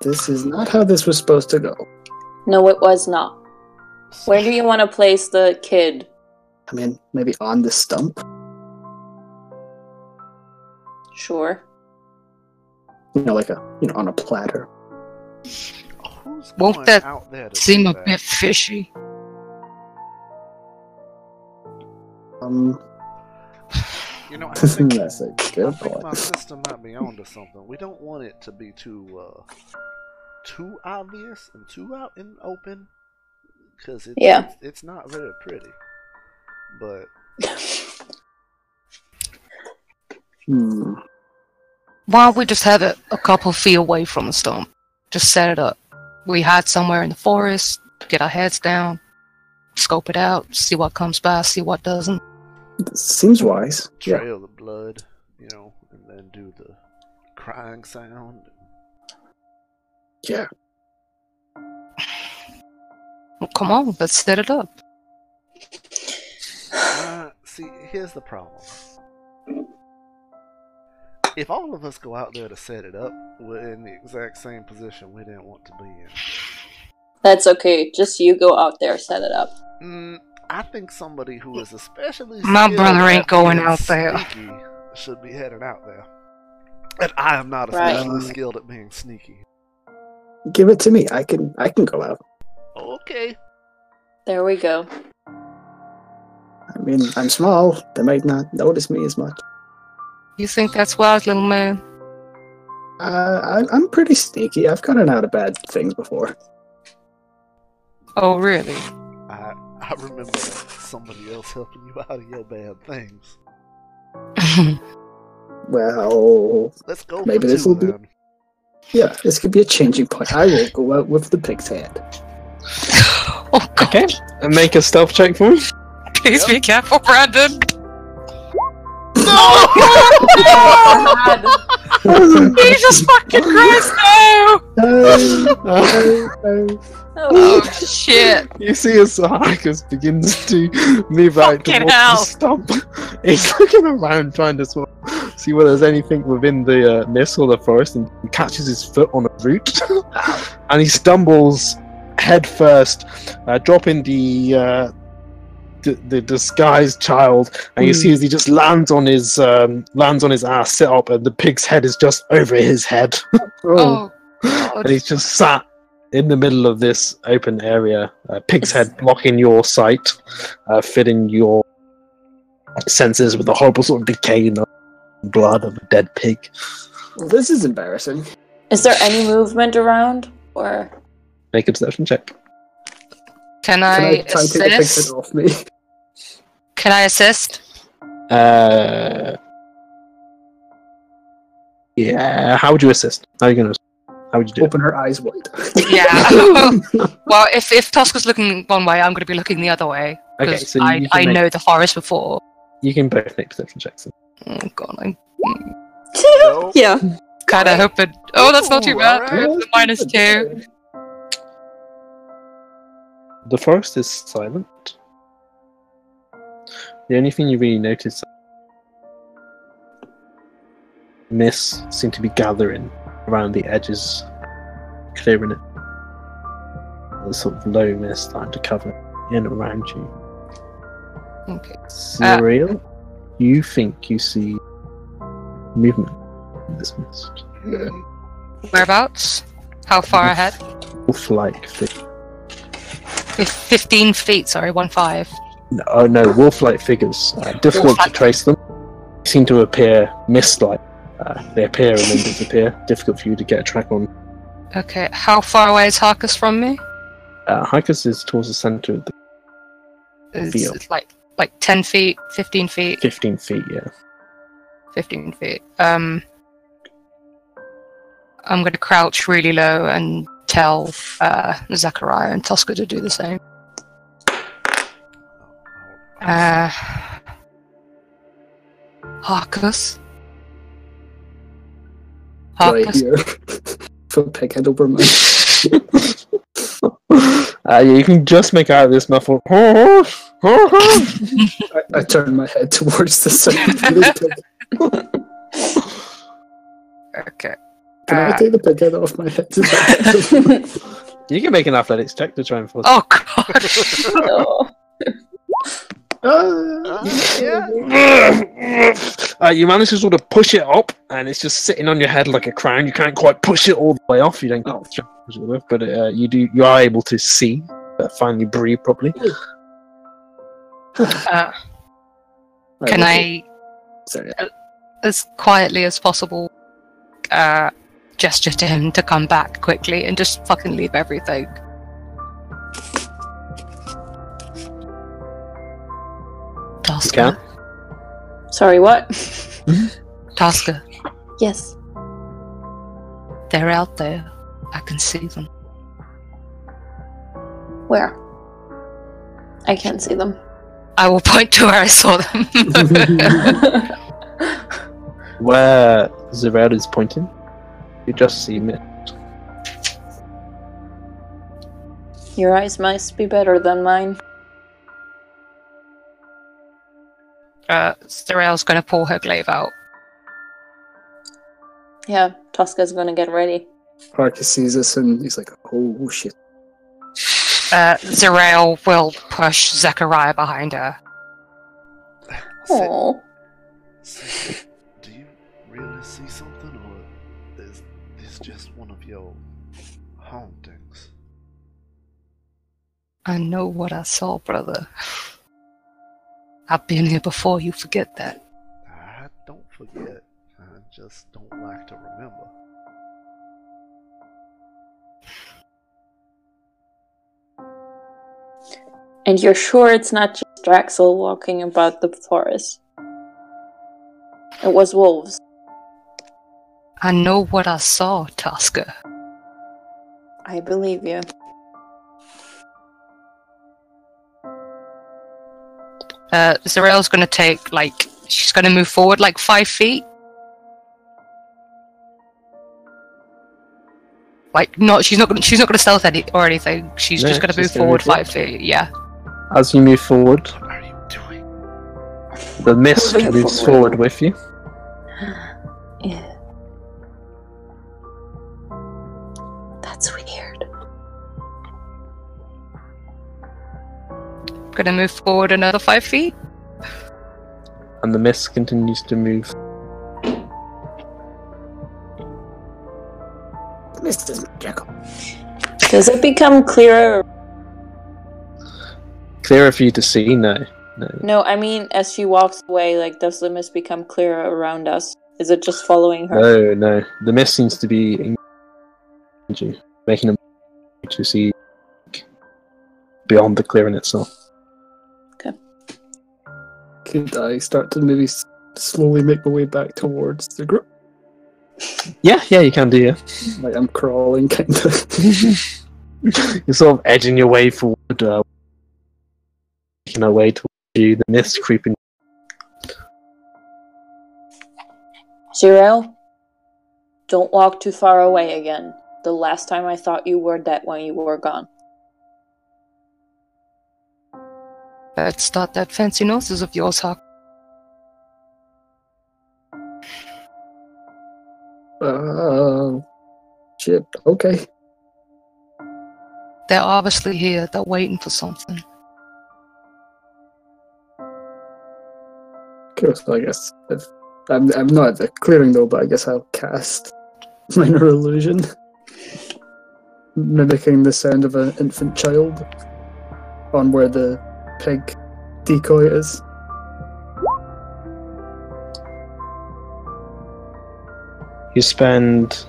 this is not how this was supposed to go. No, it was not. Where do you want to place the kid? I mean, maybe on the stump. Sure. You know, like a you know on a platter. Who's Won't going that out there to Seem a that? bit fishy. Um, You know, I think, that's a I good think my point. sister might be onto something. We don't want it to be too uh, too obvious and too out in open, because it's, Yeah. it's it's not very pretty. But Hmm. Why don't we just have it a couple feet away from the stump? Just set it up. We hide somewhere in the forest, get our heads down, scope it out, see what comes by, see what doesn't. Seems wise. Yeah. trail the blood, you know, and then do the crying sound. Yeah. Well, come on, let's set it up. Uh, see, here's the problem. If all of us go out there to set it up, we're in the exact same position we didn't want to be in. That's okay. Just you go out there, set it up. Mm, I think somebody who is especially My brother ain't going being out there. sneaky should be heading out there. And I am not Right. especially skilled at being sneaky. Give it to me. I can. I can go out. Okay. There we go. I mean, I'm small. They might not notice me as much. You think that's wise, little man? Uh, I, I'm pretty sneaky. I've gotten out of bad things before. Oh, really? I I remember somebody else helping you out of your bad things. [laughs] Well, Let's go Maybe this two will be- yeah, this could be a changing point. I will go out with the pig's head. [laughs] oh, God. Okay. And make a stealth check for me. Please be careful, Brandon. God. [laughs] Jesus fucking Christ, no! Oh, Oh, shit. You see as Harkus begins to move out Fucking towards hell. the stump. [laughs] He's looking around trying to sort of see whether there's anything within the uh, mist or the forest and he catches his foot on a root [laughs] and he stumbles head first, uh, dropping the, uh, the the disguised child. And you Hmm. see as he just lands on his um, lands on his ass, sit up, and the pig's head is just over his head. [laughs] Oh, Oh, and he's just sat in the middle of this open area, uh, pig's head blocking your sight, uh, filling your senses with the horrible sort of decay and the blood of a dead pig. well, this is embarrassing. Is there any movement around? Or Make a perception check. Can can I I try and take the pig's assist? head off me? Can I assist? Uh, yeah. How would you assist? How are you gonna? How would you do? it? Open her eyes wide. Yeah. [laughs] [laughs] well, if if Tosca's looking one way, I'm going to be looking the other way Okay, because so I I make- know the forest before. You can both make perception checks. Oh god, I'm. [laughs] Yeah. Kind of hoping. Oh, that's not too bad. alright. The minus two. The forest is silent. The only thing you really notice mists seem to be gathering around the edges, clearing it. The sort of low mist starting to cover in around you. Okay. Zerael, uh, you think you see movement in this mist. Whereabouts? How far ahead? Wolf-like. 15 feet, sorry, 1 5. Oh no, no wolf like figures. Uh, difficult wolf-like. to trace them. They seem to appear mist like. Uh, they appear and then disappear. Difficult for you to get a track on. Okay, how far away is Harkus from me? Uh, Harkus is towards the center of the it's field. Like, like 10 feet, 15 feet? 15 feet, yeah. 15 feet. Um, I'm going to crouch really low and tell uh, Zachariah and Tosca to do the same. Uh, Harkus. Right Harkus. here. [laughs] Put peghead over my. [laughs] uh, yeah, you can just make out of this muffled. [laughs] I, I turn my head towards the side. of the peg. Okay. Can I Uh, take the peghead off my head? [laughs] You can make an athletics check to try and force. Oh god. No. [laughs] Uh, yeah. uh, you manage to sort of push it up, and it's just sitting on your head like a crown. You can't quite push it all the way off. You don't, Oh. push it off, but uh, you do. You are able to see, uh, finally breathe properly. Uh, can okay. I, Sorry. as quietly as possible, uh, gesture to him to come back quickly and just fucking leave everything? You Tosca. can. Sorry, what? Mm-hmm. Tosca. Yes. They're out there. I can see them. Where? I can't see them. I will point to where I saw them. [laughs] [laughs] Where Zerael is pointing, you just see mist. Your eyes must be better than mine. uh, Zerael's gonna pull her glaive out. Yeah, Tosca's gonna get ready. Harkus sees this and he's like, "Oh shit!" Uh, Zerael will push Zachariah behind her. Say- [laughs] I know what I saw, brother. I've been here before, you forget that. I don't forget. I just don't like to remember. and you're sure it's not just Draxel walking about the forest? It was wolves. I know what I saw, Tosca. I believe you. Uh, Zerael's gonna take, like, she's gonna move forward like five feet. Like, not, she's not gonna, she's not gonna stealth any or anything. She's No, just gonna move forward move five feet, yeah. As you move forward, What are you doing? the mist moves forward. forward with you. Gonna move forward another five feet. and the mist continues to move. Mr. Jacob. Does it become clearer? Clearer for you to see? No, no. No, I mean, as she walks away, like, does the mist become clearer around us? Is it just following her? No, no. The mist seems to be engaging you, making them to see beyond the clearing itself. Could I start to maybe slowly make my way back towards the group? [laughs] Yeah, yeah, you can do. Yeah, Like I'm crawling, kind of. [laughs] you're sort of edging your way forward, uh, making our way towards you. The mist creeping. Zero, don't walk too far away again. The last time I thought you were dead when you were gone. Let's start that fancy noses of yours, Hawk. Uh, shit. Okay. They're obviously here. They're waiting for something. So I guess if I'm I'm not at the clearing though, but I guess I'll cast [laughs] minor illusion, mimicking the sound of an infant child on where the pig decoy is. You spend.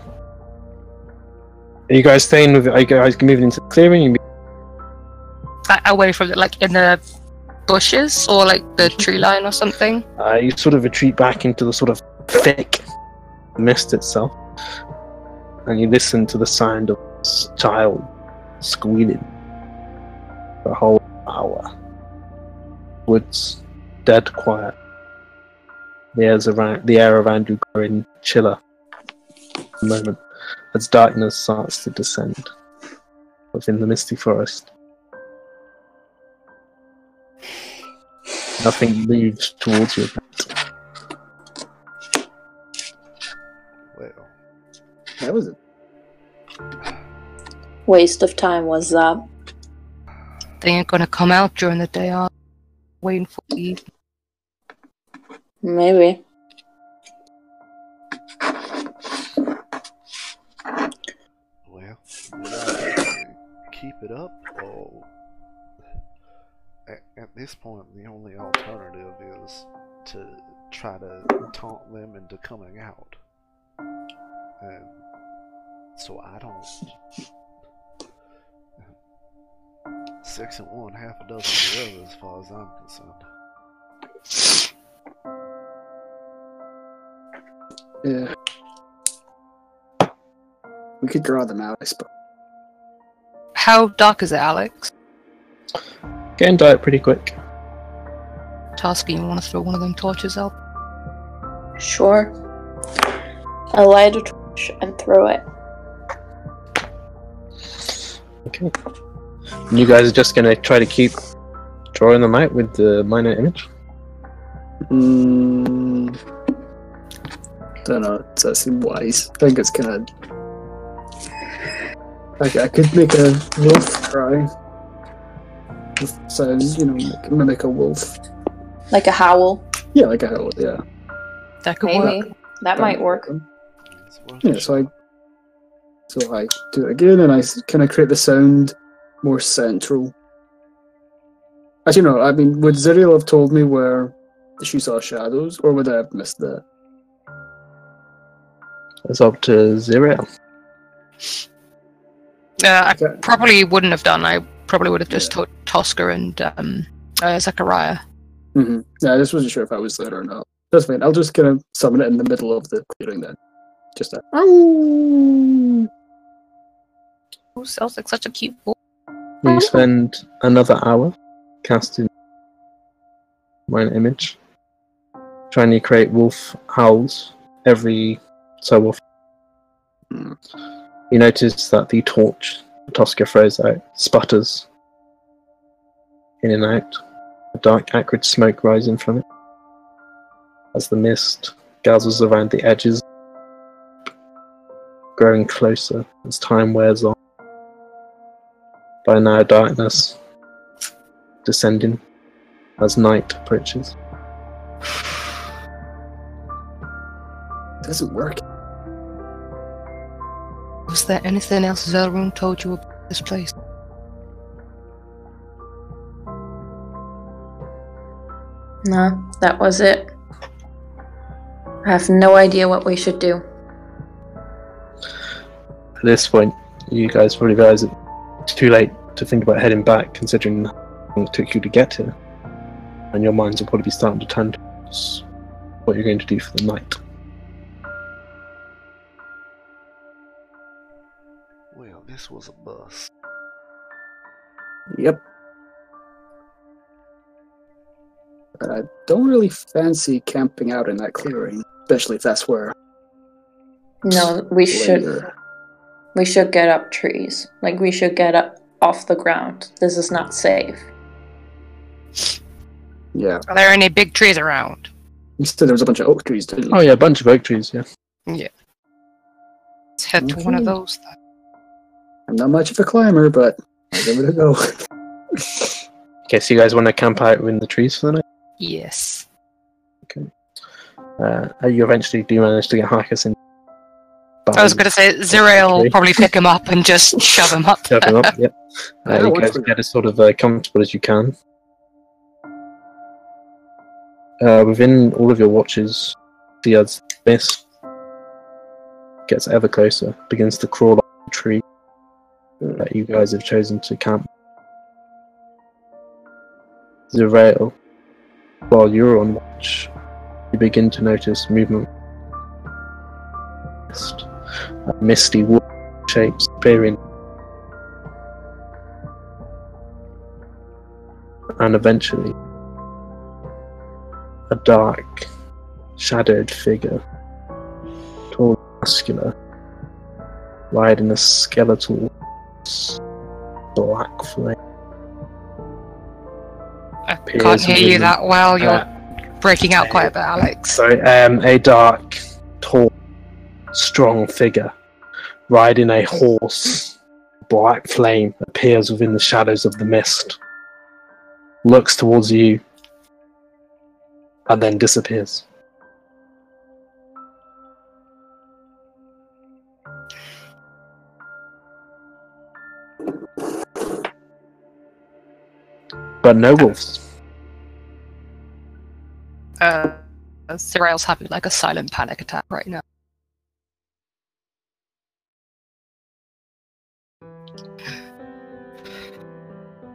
Are you guys staying with? Are you guys moving into the clearing? Like, away from it, like in the bushes or like the tree [laughs] line or something. Uh, you sort of retreat back into the sort of thick mist itself, and you listen to the sound of this child squealing for a whole hour. Woods dead quiet. The air's around the air around you growing chiller. at the moment as darkness starts to descend within the misty forest. Nothing moves towards you. Well, That was it. Waste of time was that. They ain't gonna come out during the day. Are waiting for you. Maybe. well, keep it up or at, at this point the only alternative is to try to taunt them into coming out. And so I don't six and one, half a dozen of the other as far as I'm concerned. Yeah. We could draw them out, I suppose. How dark is it, Alex? Getting dark pretty quick. Tarsky, you want to throw one of them torches out? Sure. I light a torch and throw it. Okay. And you guys are just gonna try to keep drawing them out with the minor image. Mm, don't know. Does that seem wise? I think it's gonna. I, I could make a wolf cry. With sounds, you know, like, mimic a wolf. Like a howl. Yeah, like a howl. Yeah. That could Maybe. work. That might work. It's worth a Yeah. So I. So I do it again, and I kind of create the sound more central. As you know, I mean, would Zerael have told me where she saw shadows, or would I have missed that? It's up to zero. Uh, I Okay. probably wouldn't have done. I probably would have just told Tosca and um, uh, Zachariah. hmm Yeah, I just wasn't sure if I was there or not. That's fine. I'll just kind of summon it in the middle of the clearing then. Just that. Who sounds like such a cute boy? You spend another hour casting minor image, trying to create wolf howls every so often. You notice that the torch Tosca throws out sputters in and out, a dark acrid smoke rising from it as the mist gathers around the edges, growing closer as time wears on. By now, darkness descending as night approaches. It doesn't work. Was there anything else Zelrun told you about this place? No, that was it. I have no idea what we should do. At this point, you guys probably realize it's too late to think about heading back, considering how long it took you to get here. And your minds will probably be starting to turn towards what you're going to do for the night. Well, this was a bust. Yep. But I don't really fancy camping out in that clearing. especially if that's where. No, we should later- we should get up trees. Like we should get up off the ground. This is not safe. Yeah, Are there any big trees around? you said there was a bunch of oak trees, didn't you? Oh yeah, a bunch of oak trees. Yeah. Yeah. Let's head to one of those. Then. I'm not much of a climber, but I'll give it a go. [laughs] Okay, so you guys want to camp out in the trees for the night? Yes. Okay. Uh, you eventually do manage to get Harkus in. I was going to say Zerael will probably pick him up and just [laughs] shove him up. Shove him up, yep. [laughs] Uh, you guys get as sort of uh, comfortable as you can. Uh, within all of your watches, the as mist gets ever closer, begins to crawl up the tree that you guys have chosen to camp. Zerael, while you're on watch, you begin to notice movement. Mist, misty wood shapes appearing and eventually a dark, shadowed figure, tall, muscular, riding a skeletal black flame. I can't hear you that well. You're Uh, breaking out quite a bit, Alex. Sorry, um, a dark, tall, strong figure riding a horse. Black flame appears within the shadows of the mist, looks towards you, and then disappears. But no wolves. Uh, Zerael's having like a silent panic attack right now.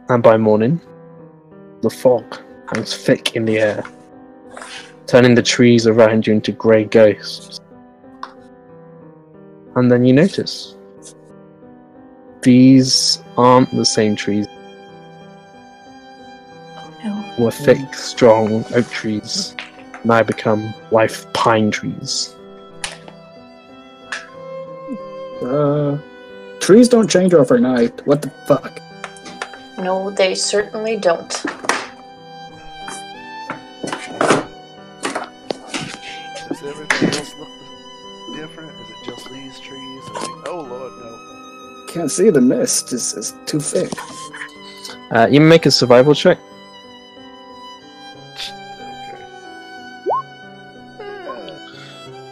And by morning, the fog hangs thick in the air, turning the trees around you into grey ghosts. And then you notice these aren't the same trees. Oh no. Were thick, strong oak trees now become life pine trees. Uh, trees don't change overnight. What the fuck? No, they certainly don't. Does everything else look different? Is it just these trees? Oh lord, no. Can't see the mist. It's, it's too thick. Uh, you make a survival check.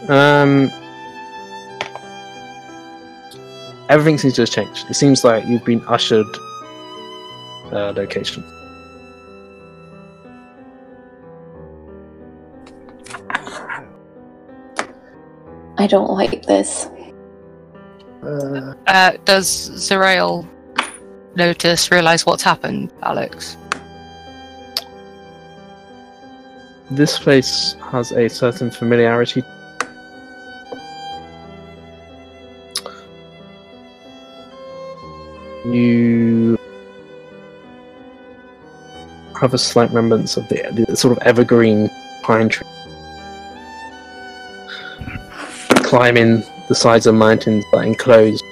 Um, everything seems to have changed. It seems like you've been ushered location. I don't like this. Uh, Uh, does Zerael notice, realize what's happened, Alex? This place has a certain familiarity. You have a slight remembrance of the, the sort of evergreen pine tree. Climbing the sides of mountains that enclose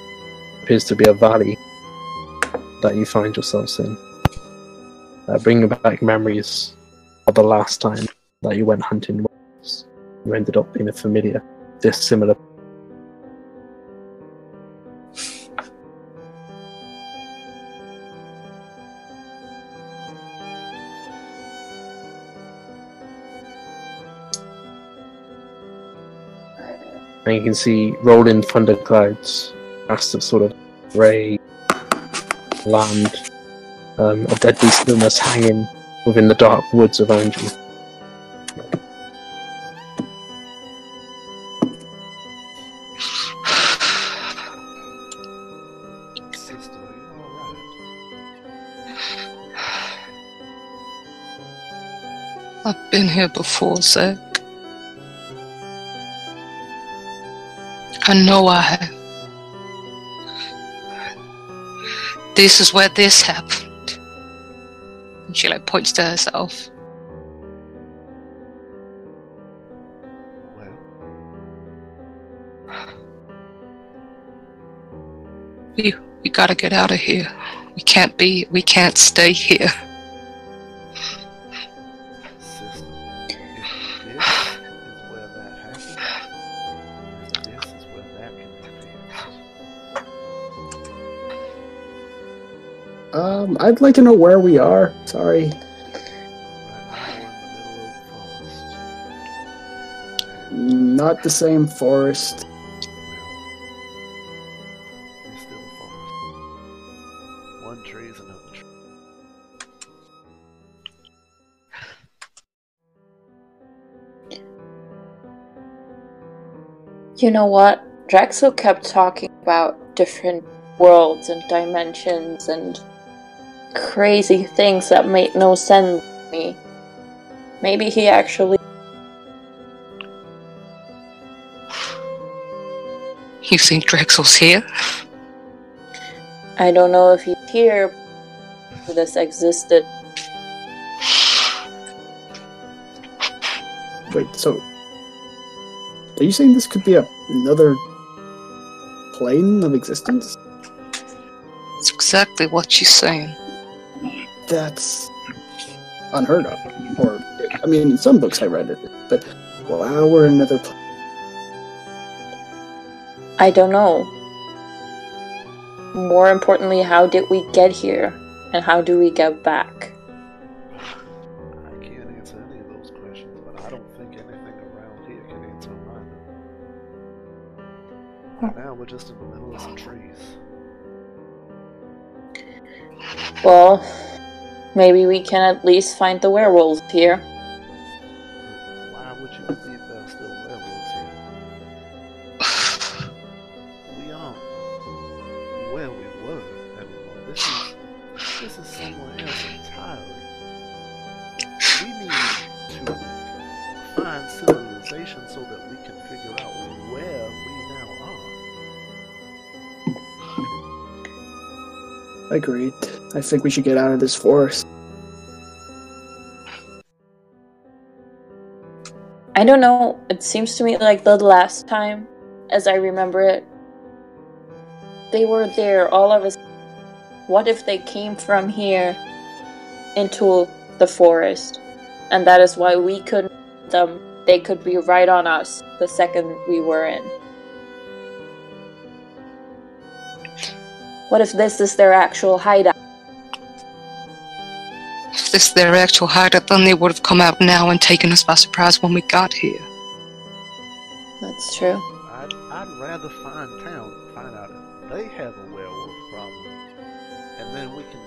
appears to be a valley that you find yourselves in. Uh, bringing back memories of the last time that you went hunting. You ended up in a familiar, this And you can see rolling thunder clouds, massive sort of grey land um, of deadly stillness hanging within the dark woods around you. I've been here before, sir. and Noah. This is where this happened. And she like points to herself. Well. We we gotta get out of here. We can't be we can't stay here. I'd like to know where we are. Sorry. right now we're in the middle of the forest. Not the same forest. It's still a forest. One tree is another tree. You know what? Draxel kept talking about different worlds and dimensions and crazy things that made no sense to me. Maybe he actually. You think Draxel's here? I don't know if he's here. but This existed. Wait, so are you saying this could be a, another plane of existence? That's exactly what she's saying. That's unheard of. Or, I mean, in some books I read it, but wow, we're in another plane. I don't know. More importantly, how did we get here? And how do we get back? I can't answer any of those questions, but I don't think anything around here can answer them. Right now, we're just in the middle of some trees. Well, maybe we can at least find the werewolves here. Think we should get out of this forest. I don't know, it seems to me like the last time, as I remember it, they were there, all of us. What if they came from here into the forest? And that is why we couldn't them they could be right on us the second we were in. What if this is their actual hideout? If this their actual hideout, then they would have come out now and taken us by surprise when we got here. That's true. I'd, I'd rather find town, find out if they have a werewolf problem, and then we can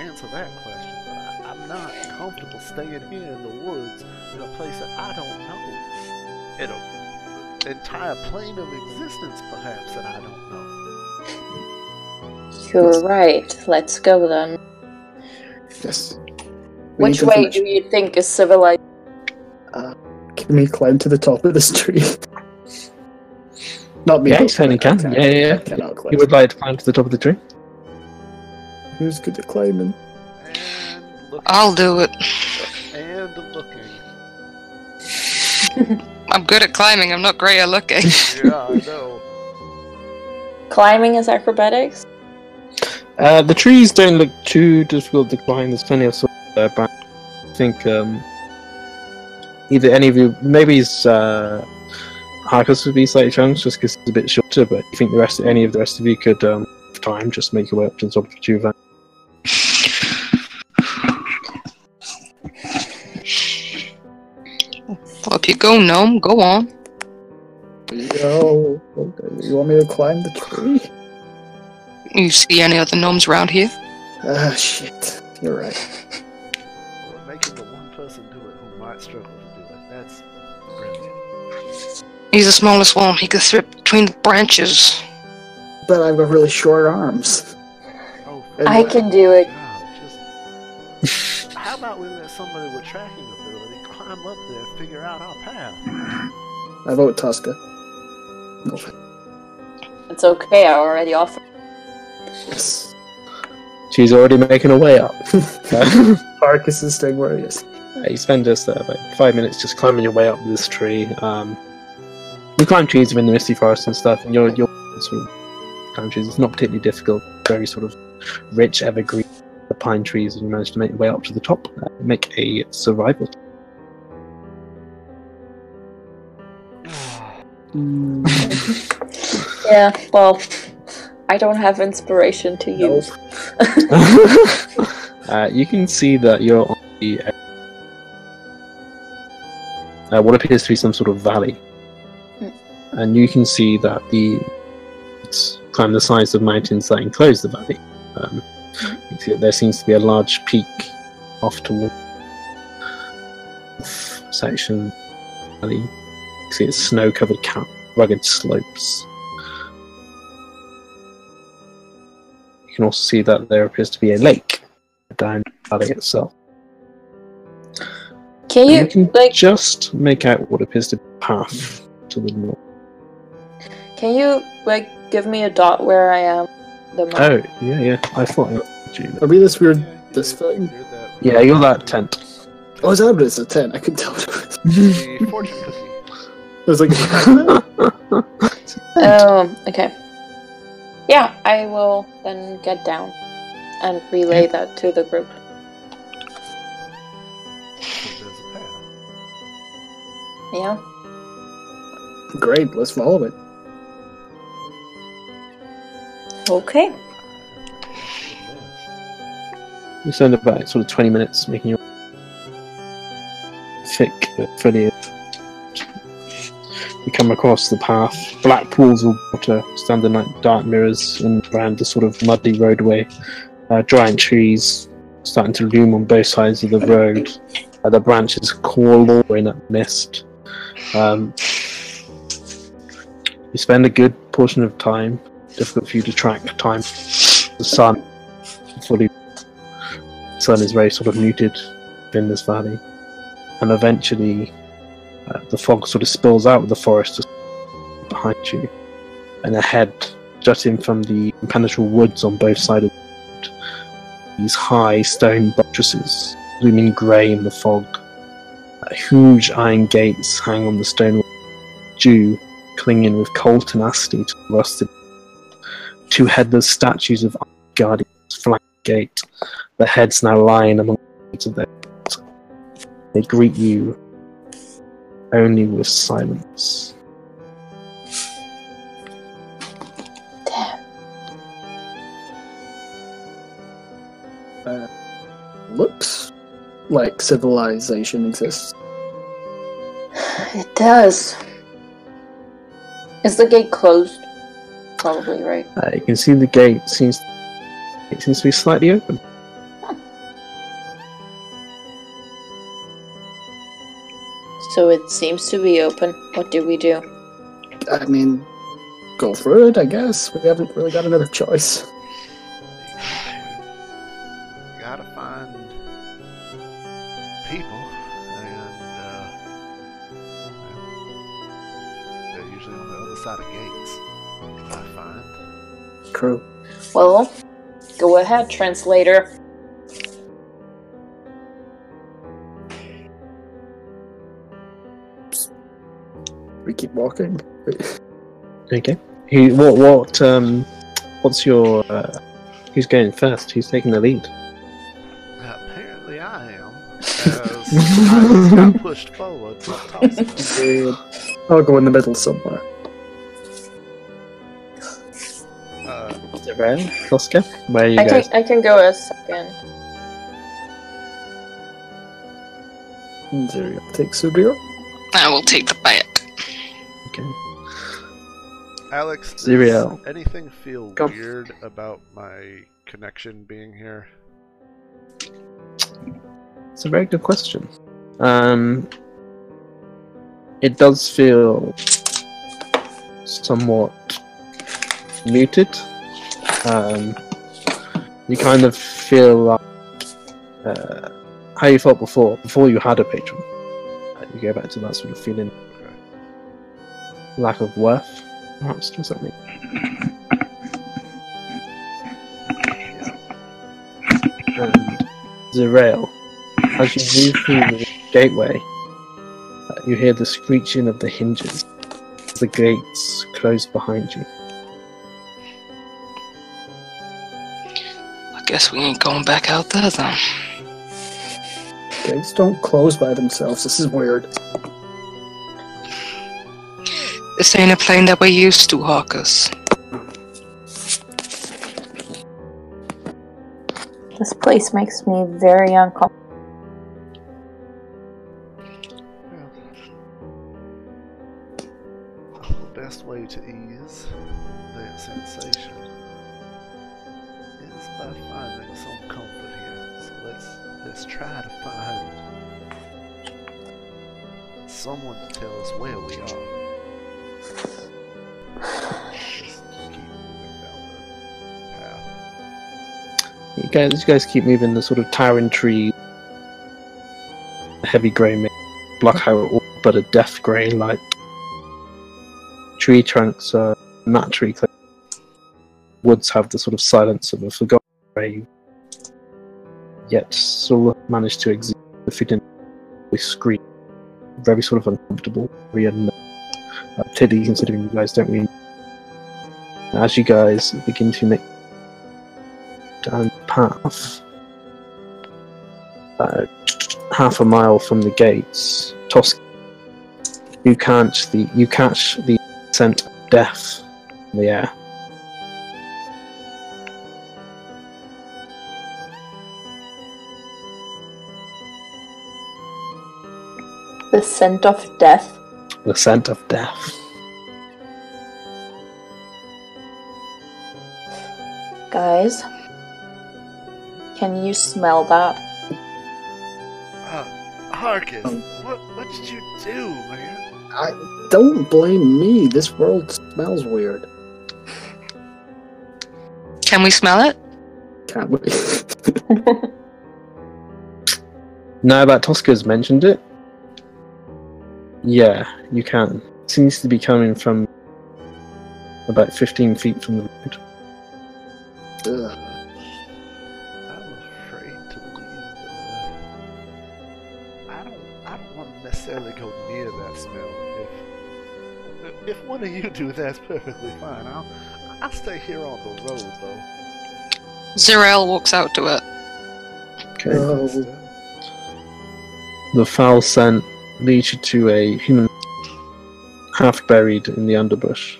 answer that question. But I, I'm not comfortable staying here in the woods in a place that I don't know. In an entire plane of existence, perhaps, that I don't know. You're right. Let's go then. Yes. We Which way do you think is civilized? Uh, can we climb to the top of this tree? [laughs] Not me. Yeah, you certainly can. I Yeah, yeah, yeah. I cannot climb. You would like to climb to the top of the tree? Who's good at climbing? And. I'll do it. And looking. [laughs] I'm good at climbing. I'm not great at looking. Yeah, I know. Climbing is acrobatics? Uh, the trees don't look too difficult to climb. There's plenty of sort of uh, branch. I think um, either any of you, maybe it's uh, Harkus would be slightly challenged just because it's a bit shorter. But I think the rest, any of the rest of you could, um, with time, just make your way up to the top of the tree. van. well, if you go gnome, go on. Yo, okay. you want me to climb the tree? You see any other gnomes around here? Ah, shit. You're right. Well, making the one person do it who might struggle to do it, that's brilliant. He's the smallest one. He could slip between the branches. But I've got really short arms. Oh, And I the- can do it. [laughs] God, just how about we let somebody with tracking ability climb up there and figure out our path? I vote Tosca. No. It's okay, I already offered. Yes. She's already making her way up. [laughs] Harkus is staying where he is. you spend just uh, about five minutes just climbing your way up this tree. Um, you climb trees within the misty forest and stuff, and you're you're sort of pine trees. It's not particularly difficult. Very sort of rich evergreen the pine trees, and you manage to make your way up to the top. Uh, make a survival. [laughs] Yeah, well, I don't have inspiration to No. use. [laughs] uh, you can see that you're on the uh, what appears to be some sort of valley, Hmm. and you can see that the it's kind of the size of mountains that enclose the valley. Um, you see that there seems to be a large peak off toward section valley. You can see it's snow-covered cap, rugged slopes. You can also see that there appears to be a lake down the valley itself. Can And you, you can like, just make out what appears to be a path to the north. can you, like, give me a dot where I am? The map? Oh, yeah, yeah. I thought I told you. are we this weird this thing? Yeah, you're that tent. Oh, is that what it is? A ten? I couldn't tell. What it was. the fortune. [laughs] I was like, [laughs] Um, okay. Yeah, I will then get down and relay that to the group. There's a path. Yeah? great. Let's follow it. Okay. You spend about sort of 20 minutes making your thick uh, foliage. You come across the path. Black pools of water standing like dark mirrors in around the sort of muddy roadway. Uh, giant trees starting to loom on both sides of the road. Uh, the branches clawing at mist. Um, you spend a good portion of time. Difficult for you to track time. The sun fully sun is very sort of muted in this valley, and eventually uh, the fog sort of spills out of the forest behind you, and ahead, jutting from the impenetrable woods on both sides of the road, these high stone buttresses looming grey in the fog. Uh, huge iron gates hang on the stone wall, dew clinging with cold tenacity to the rusted. Two headless statues of guardians flank the gate their heads now lying among the of their. They greet you only with silence. Damn. Uh, looks like civilization exists. [sighs] It does. Is the gate closed? Probably, right? Uh, you can see the gate seems it seems to be slightly open. So it seems to be open. What do we do? I mean, go through it. I guess we haven't really got another choice. You gotta find people, and uh, they're usually on the other side of gates. I find. Crew. Well, go ahead, translator. We keep walking. Okay. Who? What? What? Um. What's your? Uh, who's going first? Who's taking the lead? Apparently, I am. I got pushed forward. to toss it. I'll go in the middle somewhere. Uh, Zerael, Koska, where are you I guys? can I can go a second. Zero takes Subir. I will take the back. Okay. Alex, does anything feel Go. weird about my connection being here? It's a very good question. Um, it does feel somewhat muted. Um, you kind of feel like uh, how you felt before, before you had a patron. Uh, you go back to that sort of feeling, Okay. Lack of worth, perhaps, or something. and Zerael, as you move through the gateway, uh, you hear the screeching of the hinges as the gates close behind you. I guess we ain't going back out there then. Gates don't close by themselves. This is weird. This ain't a plane that we're used to, Harkus. This place makes me very uncomfortable. The best way to ease that sensation is by finding some comfort here. So let's let's try to find someone to tell us where we are. Guys, you guys keep moving the sort of towering tree, heavy grey mist, block out but a death grey light. Tree trunks are naturally clear. Woods have the sort of silence of a forgotten grave, yet still manage to exist the we scream. Very sort of uncomfortable, very unknown. Uh, particularly considering you guys don't really. As you guys begin to make the path, uh, half a mile from the gates, Tosk, you catch the you catch the scent of death in the air. The scent of death. The scent of death. Guys, can you smell that? Uh, Harkus, Um. what what did you do, man? I don't blame me. This world smells weird. Can we smell it? Can't we? [laughs] Now that Tosca's mentioned it, yeah, you can. seems to be coming from about 15 feet from the road. You do, that's perfectly fine. I'll I'll stay here on the road though. Zerael walks out to it. Okay. Oh. The foul scent leads you to a human half buried in the underbush.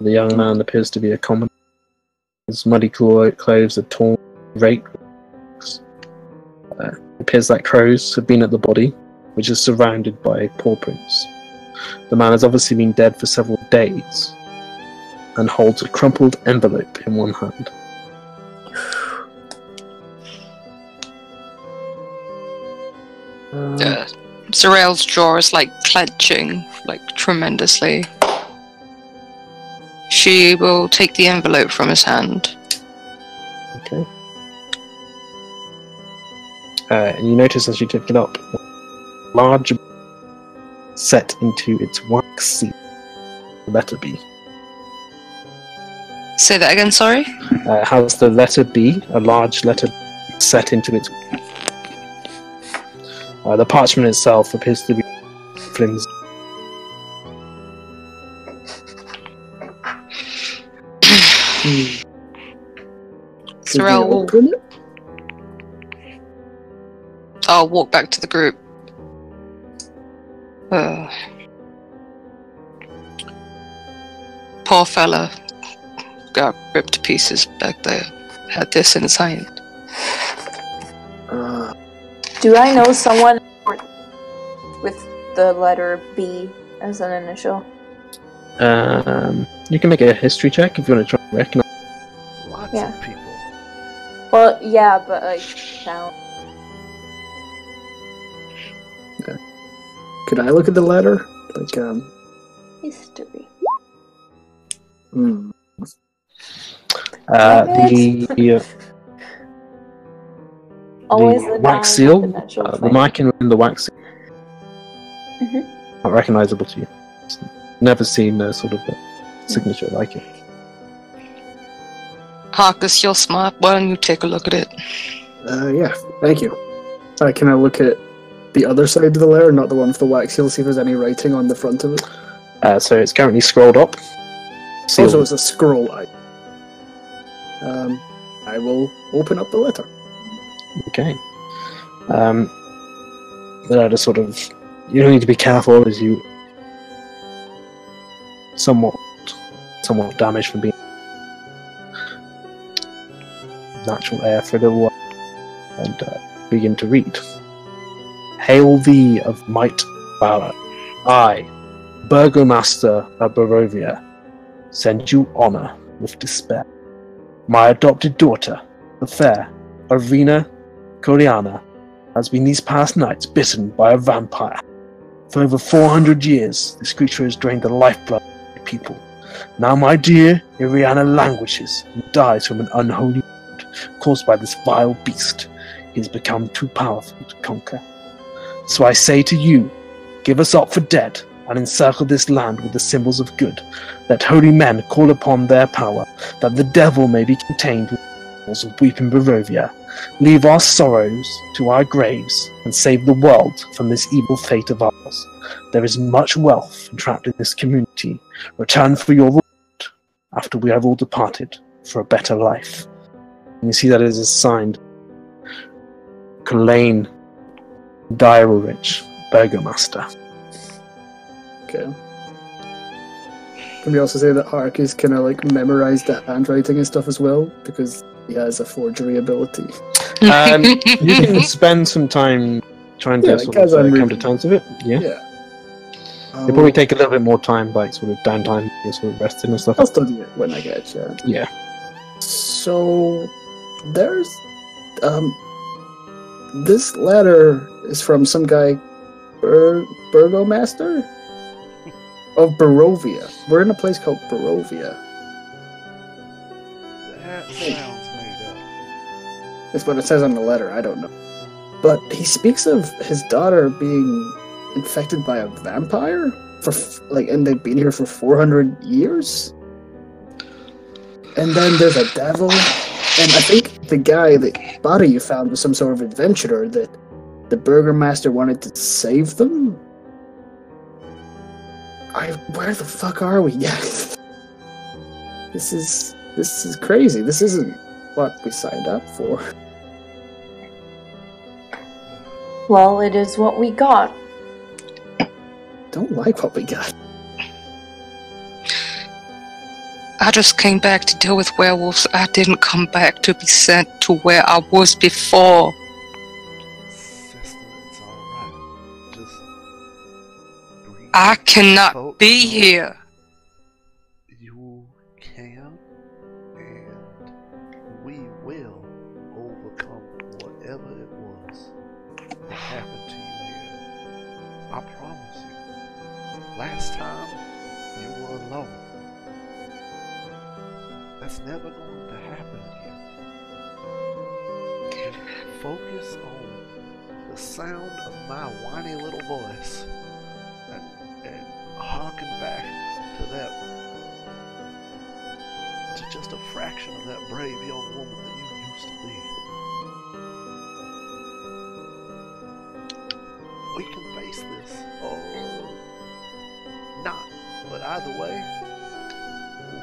The young man appears to be a common. His muddy clothes are torn, raked. Uh, it appears that crows have been at the body, which is surrounded by paw prints. The man has obviously been dead for several days and holds a crumpled envelope in one hand. Uh, Zerael's jaw is like clenching, like tremendously. She will take the envelope from his hand. Okay. Uh, and you notice as you pick it up, large set into its wax seal, letter B. Say that again, sorry? Uh, has the letter B, a large letter set into its. Uh, the parchment itself appears to be flimsy. Can we will? I'll walk back to the group. Uh, [sighs] poor fella got ripped to pieces back there. Had this in his hand. Uh, Do I know someone with the letter B as an initial? Um, you can make a history check if you want to try and recognize. Lots Yeah. of people. Well, yeah, but like now. Could I look at the letter? Like, um, History. hmm. Uh, the, it. Always the the wax seal, confidential uh, the thing. marking in the wax seal. Mhm. Not recognizable to you. Never seen a sort of a signature like it. Harkus, you're smart. Why don't you take a look at it? Uh, yeah, thank you. Uh, can I look at the other side of the letter, not the one with the wax seal, see if there's any writing on the front of it? Uh, so it's currently scrolled up. Sealed. Also, it's a scroll. I, um, I will open up the letter. Okay. Um, that is sort of you don't need to be careful as you somewhat somewhat damaged from being natural air for a little while and uh, begin to read. Hail thee of might valor. I, Burgomaster of Barovia, send you honor with despair. My adopted daughter, the fair Ireena Kolyana, has been these past nights bitten by a vampire. For over 400 years, this creature has drained the lifeblood of my people. Now my dear Ireena languishes and dies from an unholy wound caused by this vile beast. He has become too powerful to conquer. So I say to you, give us up for dead and encircle this land with the symbols of good. Let holy men call upon their power, that the devil may be contained with the walls of weeping Barovia. Leave our sorrows to our graves and save the world from this evil fate of ours. There is much wealth entrapped in this community. Return for your reward after we have all departed for a better life. And you see that it is signed Kolyan Direwich, Burgomaster. Okay. Can we also say that Hark is kind of like memorized the handwriting and stuff as well because he has a forgery ability? Um, [laughs] you can spend some time trying to Yeah, sort because of, uh, I'm come to reading. terms with it. Yeah. Yeah. It'll probably take a little bit more time, like sort of downtime, you sort of resting and stuff. I'll still do it when I get a chance. Yeah. So there's um this letter is from some guy Bur- Burgomaster of Barovia. We're in a place called Barovia. That sounds made up. That's what it says on the letter. I don't know. But he speaks of his daughter being infected by a vampire for f- like, and they've been here for 400 years. And then there's a devil, and I think the guy, the body you found, was some sort of adventurer that the burgomaster wanted to save them. I, where the fuck are we? Yeah, [laughs] this is this is crazy. This isn't what we signed up for. Well, it is what we got. don't like what we got. I just came back to deal with werewolves. I didn't come back to be sent to where I was before. I cannot oh. be here. Brave young woman that you used to be. We can face this or not, but either way,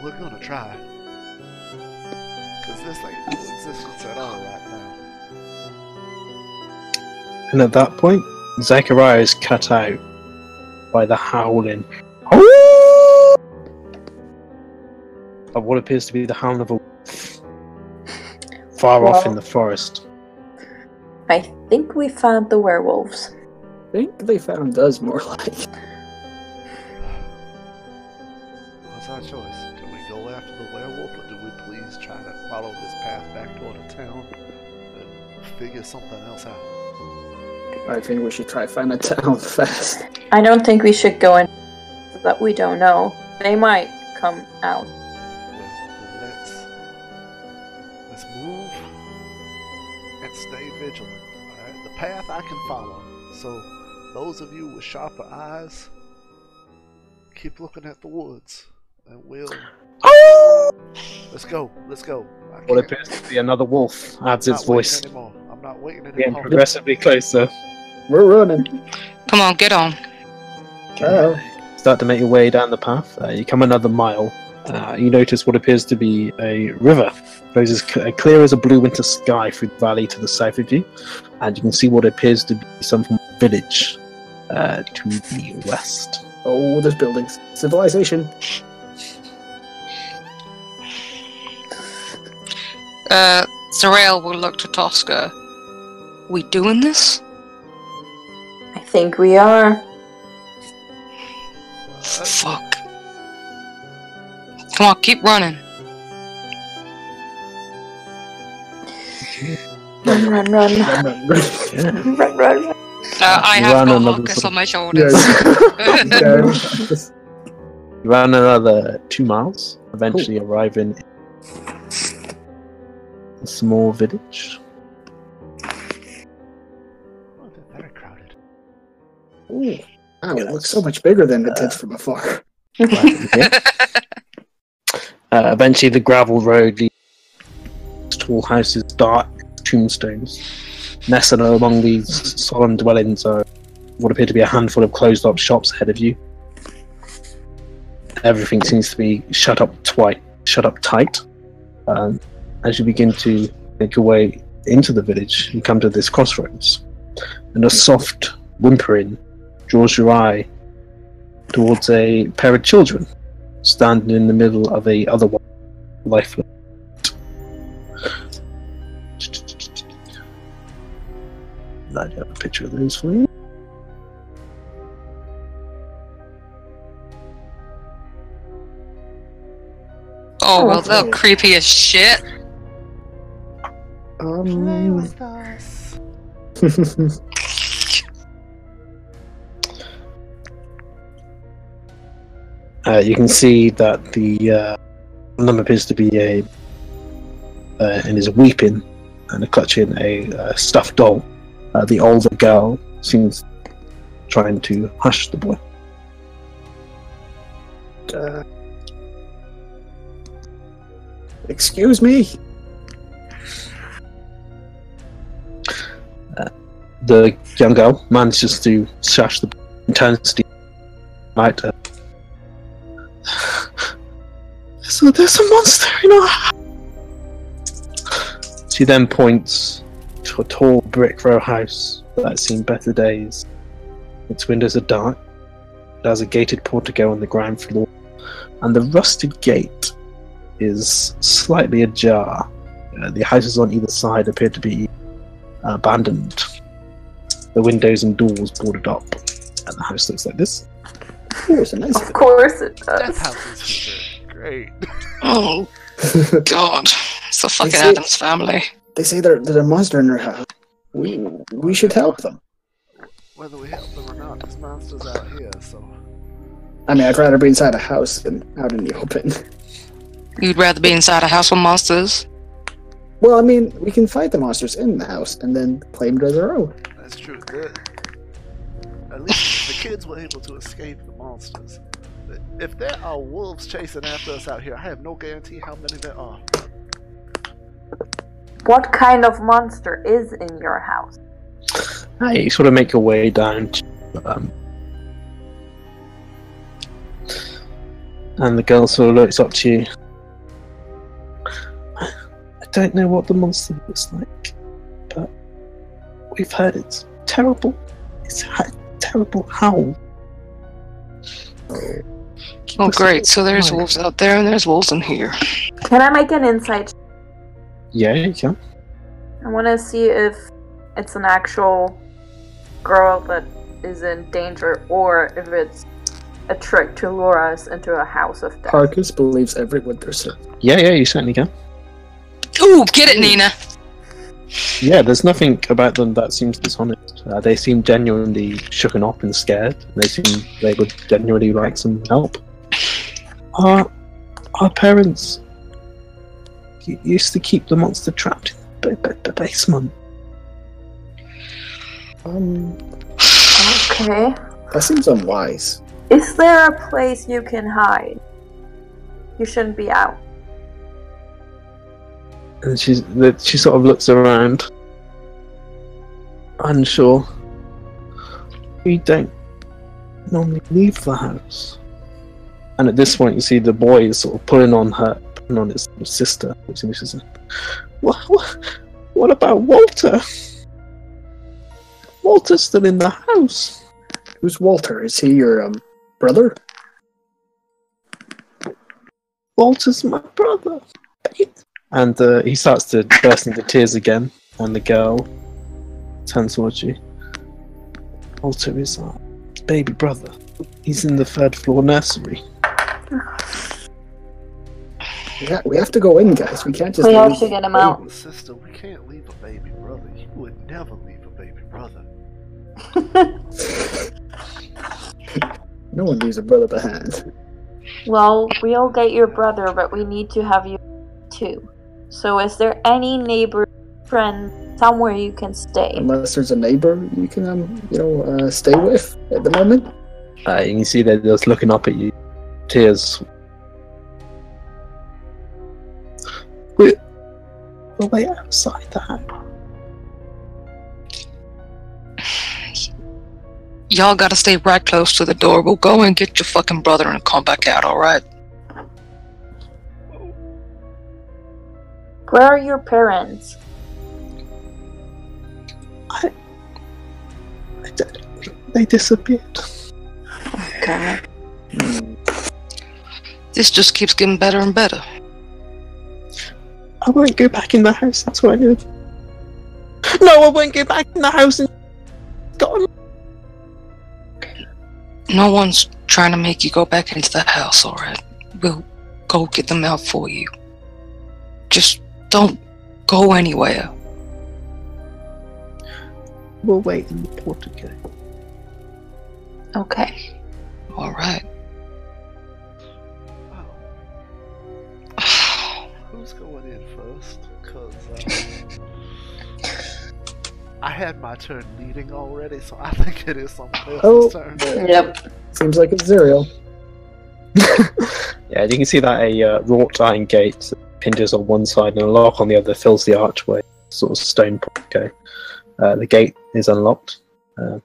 we're gonna try. Cause this ain't no existence at all right now. And at that point, Zachariah is cut out by the howling of what appears to be the hound of a wolf far off in the forest. I think we found the werewolves. I think they found us more [laughs] like. What's our choice? Do we go after the werewolf or do we please try to follow this path back toward the town and figure something else out? I think we should try to find a town [laughs] fast. I don't think we should go in that we don't know. They might come out. I can follow. So those of you with sharper eyes, keep looking at the woods. And we'll let's go. Let's go. I What can't- appears to be another wolf adds its voice, Anymore. I'm not waiting getting anymore. progressively [laughs] closer. We're running. Come on, get on. Oh, Start to make your way down the path. Uh, you come another mile. Uh, you notice what appears to be a river Those as c- clear as a blue winter sky through the valley to the south of you, and you can see what appears to be some village uh, to the west. Oh, there's buildings. Civilization. Uh, Zerael will look to Tosca. We doing this? I think we are. Fuck. Come on, keep running. Run, run, run. Run, run, run. Run, run, run. Uh, I You have run no another on my shoulders. Yes. You ran another two miles, eventually arriving in a small village. Oh, they're very crowded. Ooh. Wow, it looks so much bigger than it did from afar. Yeah. [laughs] Uh, eventually, the gravel road leads tall houses, dark tombstones. Nestled among these solemn dwellings are what appear to be a handful of closed up shops ahead of you. Everything seems to be shut up tight. Shut up tight. Um, as you begin to make your way into the village, you come to this crossroads, and a soft whimpering draws your eye towards a pair of children standing in the middle of a otherwise lifeless. I have a picture of those for you. oh, well, they're Oh. creepy as shit. Play Um, with us. [laughs] Uh, you can see that the uh, one of them appears to be a uh, and is weeping and clutching a uh, stuffed doll. Uh, the older girl seems trying to hush the boy. uh, excuse me. the young girl manages to shush the to right uh, [sighs] so there's a monster in our she then points to a tall brick row house that's seen better days its windows are dark it has a gated portico on the ground floor and the rusted gate is slightly ajar uh, the houses on either side appear to be abandoned the windows and doors boarded up, and the house looks like this. Oh, a nice. Of course it Death does. houses here. Great. Oh, [laughs] God. It's the fucking see- Addams family. They say there, there's a monster in their house. We we should help them. Whether we help them or not, there's monsters out here, so. I mean, I'd rather be inside a house than out in the open. You'd rather be inside a house with monsters? Well, I mean, we can fight the monsters in the house and then claim it as our own. That's true. The, at least the kids were able to escape the monsters. But If there are wolves chasing after us out here, I have no guarantee how many there are. What kind of monster is in your house? I sort of make your way down to, um, and the girl sort of looks up to you. I don't know what the monster looks like, but we've heard it's terrible. It's a terrible howl. Keep Oh, great. So there's wolves out there and there's wolves in here. Can I make an insight? Yeah, you can. I want to see if it's an actual girl that is in danger or if it's a trick to lure us into a house of death. Harkus believes every word they're saying. Yeah, yeah, you certainly can. Ooh, get it, Nina. Yeah, there's nothing about them that seems dishonest. Uh, they seem genuinely shooken up and scared. They seem they would genuinely like some help. Our, our parents u- used to keep the monster trapped in the, ba- ba- basement. Um, Okay. that seems unwise. Is there a place you can hide? You shouldn't be out. And she's, she sort of looks around, unsure. We don't normally leave the house. And at this point, you see the boy is sort of pulling on her, and on his sister. Which is just, what, what, what about Walter? Walter's still in the house. Who's Walter? Is he your um, brother? Walter's my brother. And uh, he starts to burst into tears again, and the girl turns towards you. Walter is our baby brother. He's in the third floor nursery. Yeah, we have to go in, guys. We can't just. We have leave to get him out. baby. Sister, we can't leave a baby brother. You would never leave a baby brother. [laughs] No one leaves a brother behind. Well, we'll get your brother, but we need to have you too. So, is there any neighbor, friend, somewhere you can stay? Unless there's a neighbor you can, um, you know, uh, stay with at the moment. Uh, you can see they're just looking up at you, tears. We're, we're way outside the house. Y'all gotta stay right close to the door. We'll go and get your fucking brother and come back out, alright? Where are your parents? I, I- they disappeared. Okay. This just keeps getting better and better. I won't go back in the house. That's where I live. No, I won't go back in the house and got No one's trying to make you go back into the house, alright? We'll go get them out for you. Just don't go anywhere. We'll wait in the portico. Okay. Alright. I had my turn leading already, so I think it is someone else's Oh, turn. Yep. seems like it's Zerael. [laughs] Yeah, you can see that a uh, wrought iron gate hinges on one side and a lock on the other fills the archway, sort of stone portico. Uh, the gate is unlocked. Uh,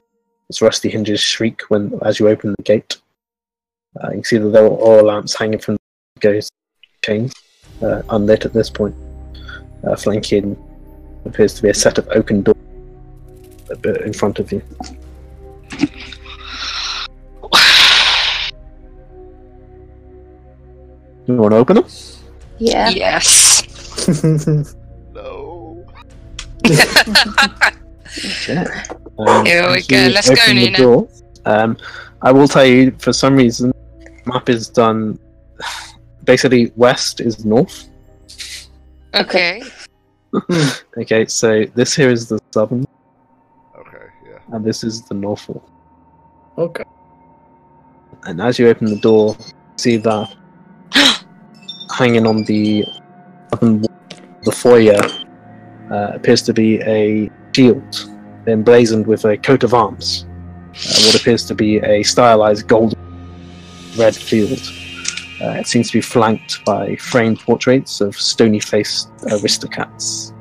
its rusty hinges shriek when as you open the gate. Uh, you can see that there are oil lamps hanging from the ghost chains, uh, unlit at this point. Uh, flanking appears to be a set of oaken doors a bit in front of you. You want to open them? Yeah. Yes. [laughs] No. [laughs] Um, Here we go, let's go, open the Nina. door, Um, I will tell you, for some reason, map is done. [sighs] Basically, west is north. Okay. [laughs] Okay, so this here is the southern, Okay, yeah. and this is the north wall. okay. And as you open the door, see that [gasps] hanging on the southern wall, the foyer uh, appears to be a shield emblazoned with a coat of arms. Uh, what appears to be a stylized gold red field. Uh, it seems to be flanked by framed portraits of stony faced aristocrats.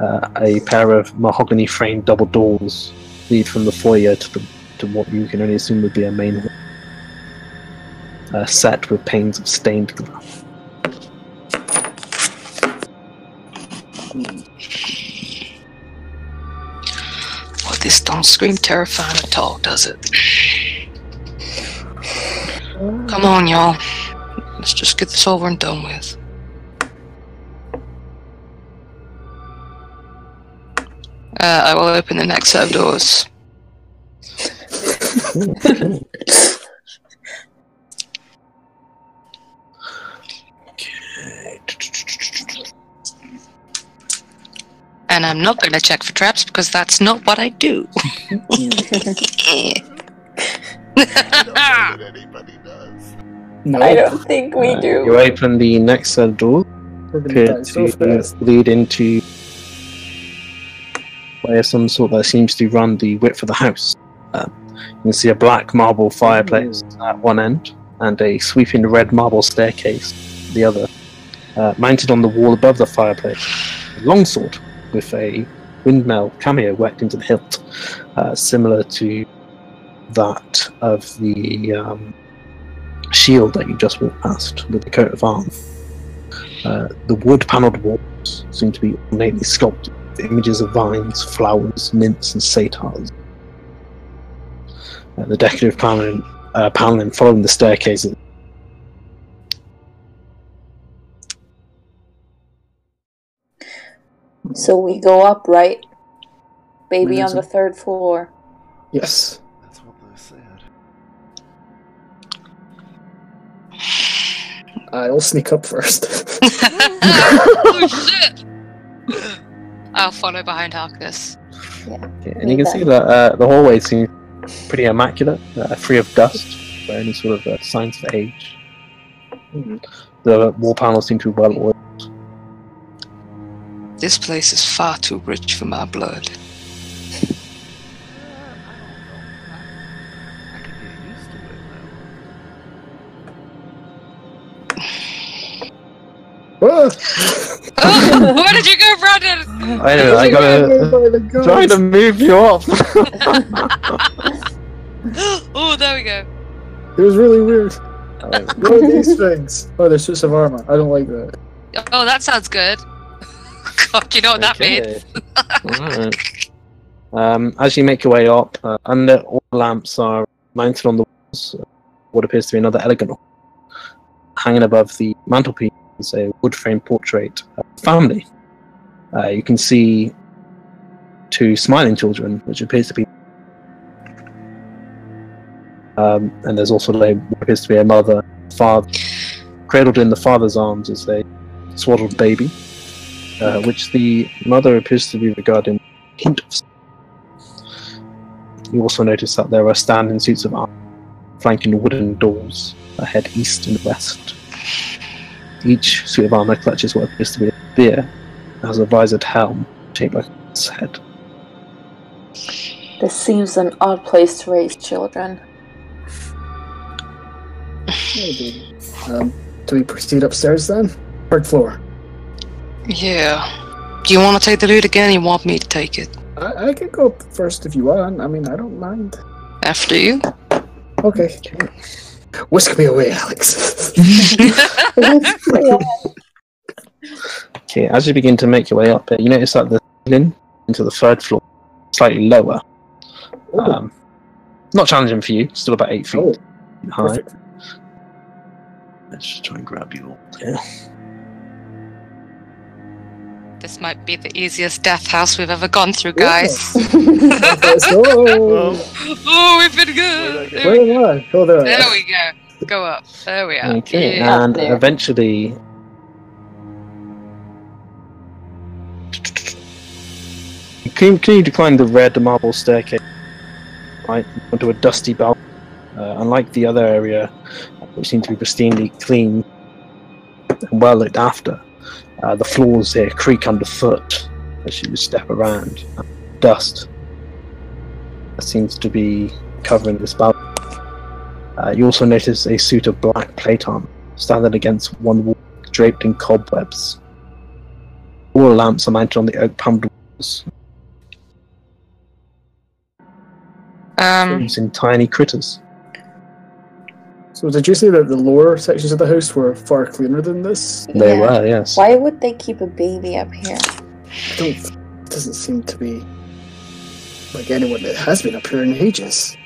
Uh, a pair of mahogany framed double doors lead from the foyer to, the, to what you can only assume would be a main hall. Uh, set with panes of stained glass. Well, this don't scream terrifying at all, does it? Come on, y'all. Let's just get this over and done with. Uh, I will open the next set of doors. And I'm not going to check for traps because that's not what I do. [laughs] [laughs] [laughs] No, I don't think we Uh, do. You open the next set of doors. we're gonna die appear so to fast. lead into where some sort that seems to run the width of the house. Um, you can see a black marble fireplace at one end and a sweeping red marble staircase at the other. Uh, mounted on the wall above the fireplace, a longsword with a windmill cameo worked into the hilt, uh, similar to that of the um, shield that you just walked past with the coat of arms. Uh, the wood panelled walls seem to be ornately sculpted with images of vines, flowers, nymphs, and satyrs. Uh, the decorative paneling, uh, paneling following the staircase So we go up, right? Baby on the third floor. Yes. That's what they said. I'll sneak up first. [laughs] oh shit! I'll follow behind Harkus. Okay, and you can see that uh, the hallway seems pretty immaculate, uh, free of dust or any sort of uh, signs of age. The wall panels seem to be well oiled. This place is far too rich for my blood. Oh, [laughs] where did you go, Brandon? I know, I gotta By the gods. trying to move you off. [laughs] oh, there we go. It was really weird. What are these things? Oh, they're suits of armor. I don't like that. Oh, that sounds good. [laughs] God, you know what that means. Okay. Alright. Um, as you make your way up, uh, under all the lamps are mounted on the walls. uh, What appears to be another elegant. Hanging above the mantelpiece is a wood frame portrait of family. Uh, you can see two smiling children, which appears to be. Um, and there's also a, appears to be a mother, father, cradled in the father's arms as a swaddled baby uh, which the mother appears to be regarding hint of. You also notice that there are standing suits of armor flanking wooden doors that head east and west. Each suit of armor clutches what appears to be a spear and has a visored helm shaped like its head. This seems an odd place to raise children. Maybe. Um, do we proceed upstairs then? Third floor. Yeah. Do you want to take the loot again? Or you want me to take it I, I can go up first if you want. I mean, I don't mind. after you? Okay. Whisk me away, Alex. Okay, as you begin to make your way up, you notice that the ceiling into the third floor slightly lower. Um, not challenging for you, still about eight feet oh, high. perfect. Let's just try and grab you all. Yeah. This might be the easiest death house we've ever gone through, guys. [laughs] Let's go. [laughs] oh, we've been good. There we, Where am I? Oh, there there we go. Go up. There we are. Okay, Yeah. and there. eventually. You can, can you decline the red marble staircase, right, onto a dusty balcony. Uh, unlike the other area, which seemed to be pristinely clean and well looked after, uh, the floors here creak underfoot as you step around. Dust that seems to be covering this balcony. Uh, you also notice a suit of black plate armor standing against one wall, draped in cobwebs. All lamps are mounted on the oak panelled walls, Um, using tiny critters. So did you say that the lower sections of the house were far cleaner than this? They Yeah. were, yes. Why would they keep a baby up here? I don't. It doesn't seem to be like anyone that has been up here in ages.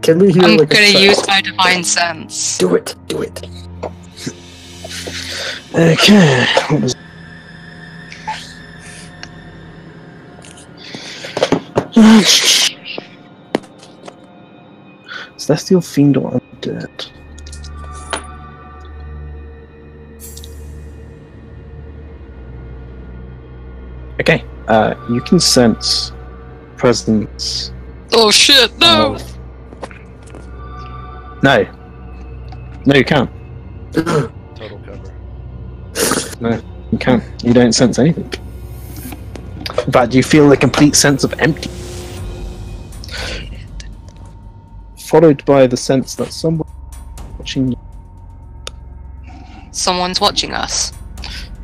Can we hear I'm like gonna sound? use my divine sense. Do it. Do it. Okay. What was... Celestial Fiend or Undead? Okay, uh, you can sense presence. Oh shit! No. of- No. No, you can't. Total cover. No, you can't. You don't sense anything. In fact, you feel a complete sense of empty. Followed by the sense that someone watching you. Someone's watching us.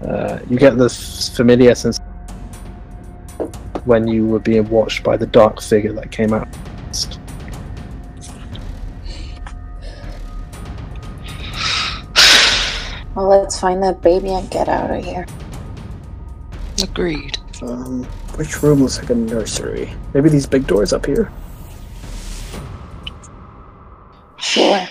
Uh, you get the familiar sense when you were being watched by the dark figure that came out. Well, let's find that baby and get out of here. Agreed. Um, which room looks like a nursery? Maybe these big doors up here. Sure.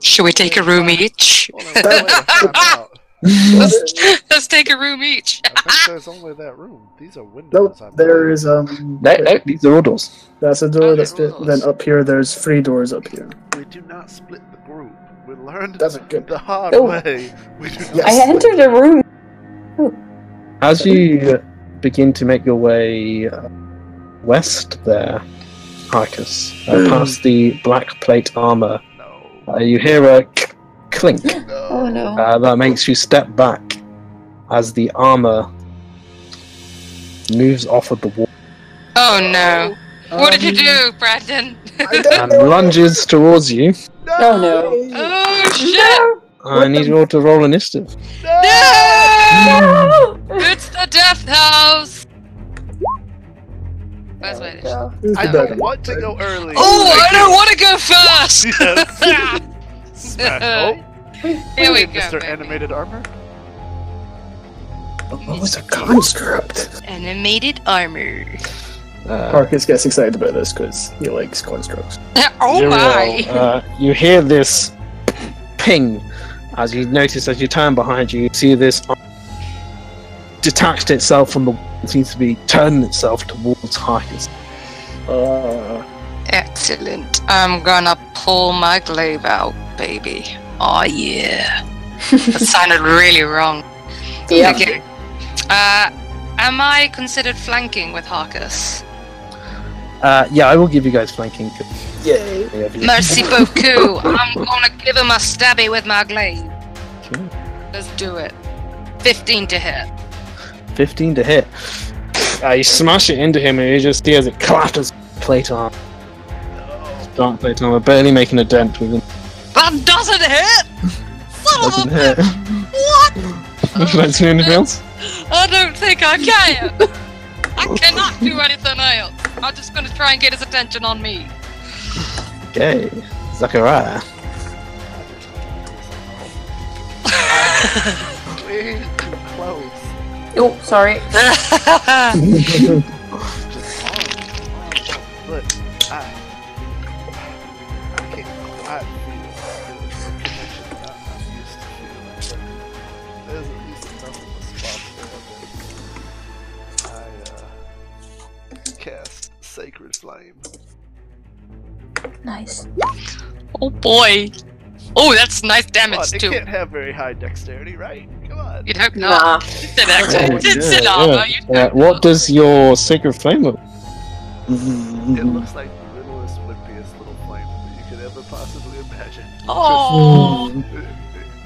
Should we take a room each? Hold on, wait, time [laughs] out. let's, let's take a room each. I think there's only that room. These are windows. I there believe. is um. No, no, these are all doors. That's a door. Oh, That's they're it. all Then up here, there's three doors up here. We do not split the group. We learned That's a good. the hard Oh. way. We do not Yes. I entered a room. As you begin to make your way uh, west there, Harkus, uh, past the black plate armor, No. uh, you hear a k- clink [gasps] No. Oh no. uh, that makes you step back as the armor moves off of the wall Oh no. What did you Um, do, Brandon? And lunges towards you. Oh no. oh shit! I need you all to roll initiative. No! It's the death house! Where's my initiative? I don't want to go early. Oh, I don't want to go first! [laughs] Yes. [laughs] Smash. Oh, Here we go. Mr. baby. Animated Armor. What was a construct? Animated armor. Uh, Marcus gets excited about this because he likes constructs. [laughs] oh Zero, my! Uh, you hear this ping as you notice as you turn behind you, you see this arm detached itself from the wall and seems to be turning itself towards Harkus. Uh, Excellent. I'm gonna pull my glaive out, baby. Oh yeah. That [laughs] sounded really wrong. Yeah. Okay. Uh, am I considered flanking with Harkus? Uh, yeah, I will give you guys flanking. yay! Merci [laughs] beaucoup. I'm gonna give him a stabby with my glaive. Okay. Let's do it. 15 to hit. 15 to hit. Uh, you smash it into him and he just see as it clatters plate arm. Dark plate armor, barely making a dent with him. That doesn't hit! Son Doesn't of a hit. What? Would you like to do anything else? I don't think I can. I cannot do anything else. I'm just gonna try and get his attention on me. Okay. Zachariah. [laughs] Way too close. Oh, sorry. Look, I. I there's at least enough of a spot there. I uh, cast Sacred Flame. Nice. oh boy. Oh, that's nice Come on, damage it too. can't have very high dexterity, right? Come on. You'd hope not. Nah. It's an accident. Oh, It's yeah, an armor. You'd Uh, what not. does your sacred flame look? It looks like the littlest, wimpiest little flame that you could ever possibly imagine. Oh.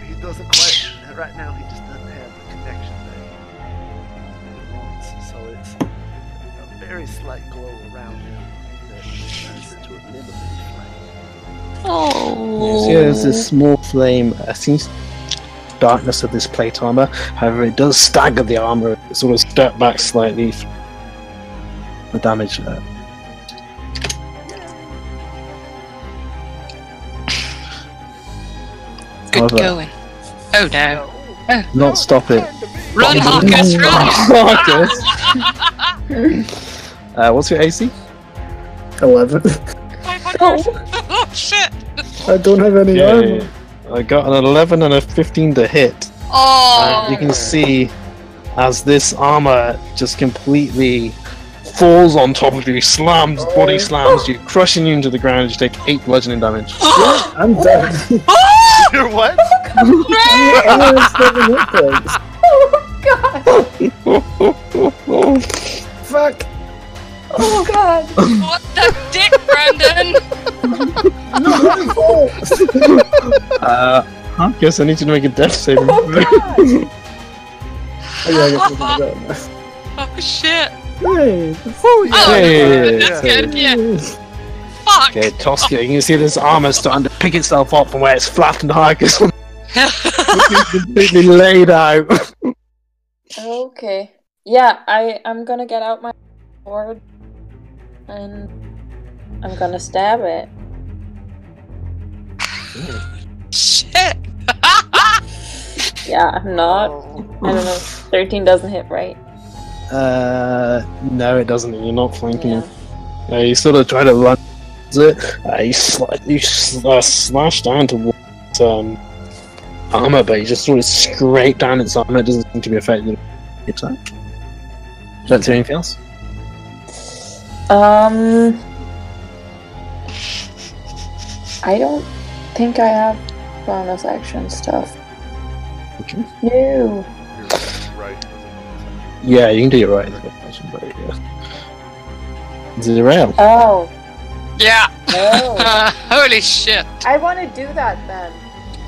He doesn't quite. Right now, he just doesn't have the connection that he wants. So it's a very slight glow around him that turns into a little bitty flame. Oh. So there's this small flame. I seems darkness of this plate armor. However, it does stagger the armor. It sort of step back slightly. The damage there. Good However- going. Oh no. No, Not stop it. Run, Marcus, [laughs] run! Marcus. [laughs] uh, what's your AC? Eleven. oh shit! [laughs] I don't have any Okay. armor. I got an 11 and a 15 to hit. Oh. Uh, you can see as this armor just completely falls on top of you, slams, body slams you, crushing you into the ground. You take 8 bludgeoning damage. [gasps] I'm dead. You're what? I have seven hit. Oh god. [laughs] [laughs] Fuck. Oh god. what the dick, Brandon? Not my fault. uh, I guess I need to make a death saving Oh throw. god. [laughs] Oh, yeah, I guess we can do that [laughs] Oh shit! now. Hey. Oh, Oh, Hey. that's good. Yeah. Fuck. Okay, Tosca, you can see this armor starting to pick itself up from where it's flattened Harkus [laughs] completely laid out. Okay. Yeah, I I'm gonna get out my sword and I'm gonna stab it. Shit. Yeah, I'm not. Oh. I don't know. 13 doesn't hit, right? Uh, no, it doesn't. You're not flanking Yeah. him. Uh, you sort of try to run it. Uh, you, sli- you s- uh, slash down towards um, armor, but you just sort of scrape down its armor. It doesn't seem to be affected. by the Attack. Don't do anything else. Um. I don't think I have bonus action stuff. Okay. No. You're right. Yeah, you can do your right. But yeah. Zero. Oh. Yeah. No. [laughs] Holy shit. I want to do that then.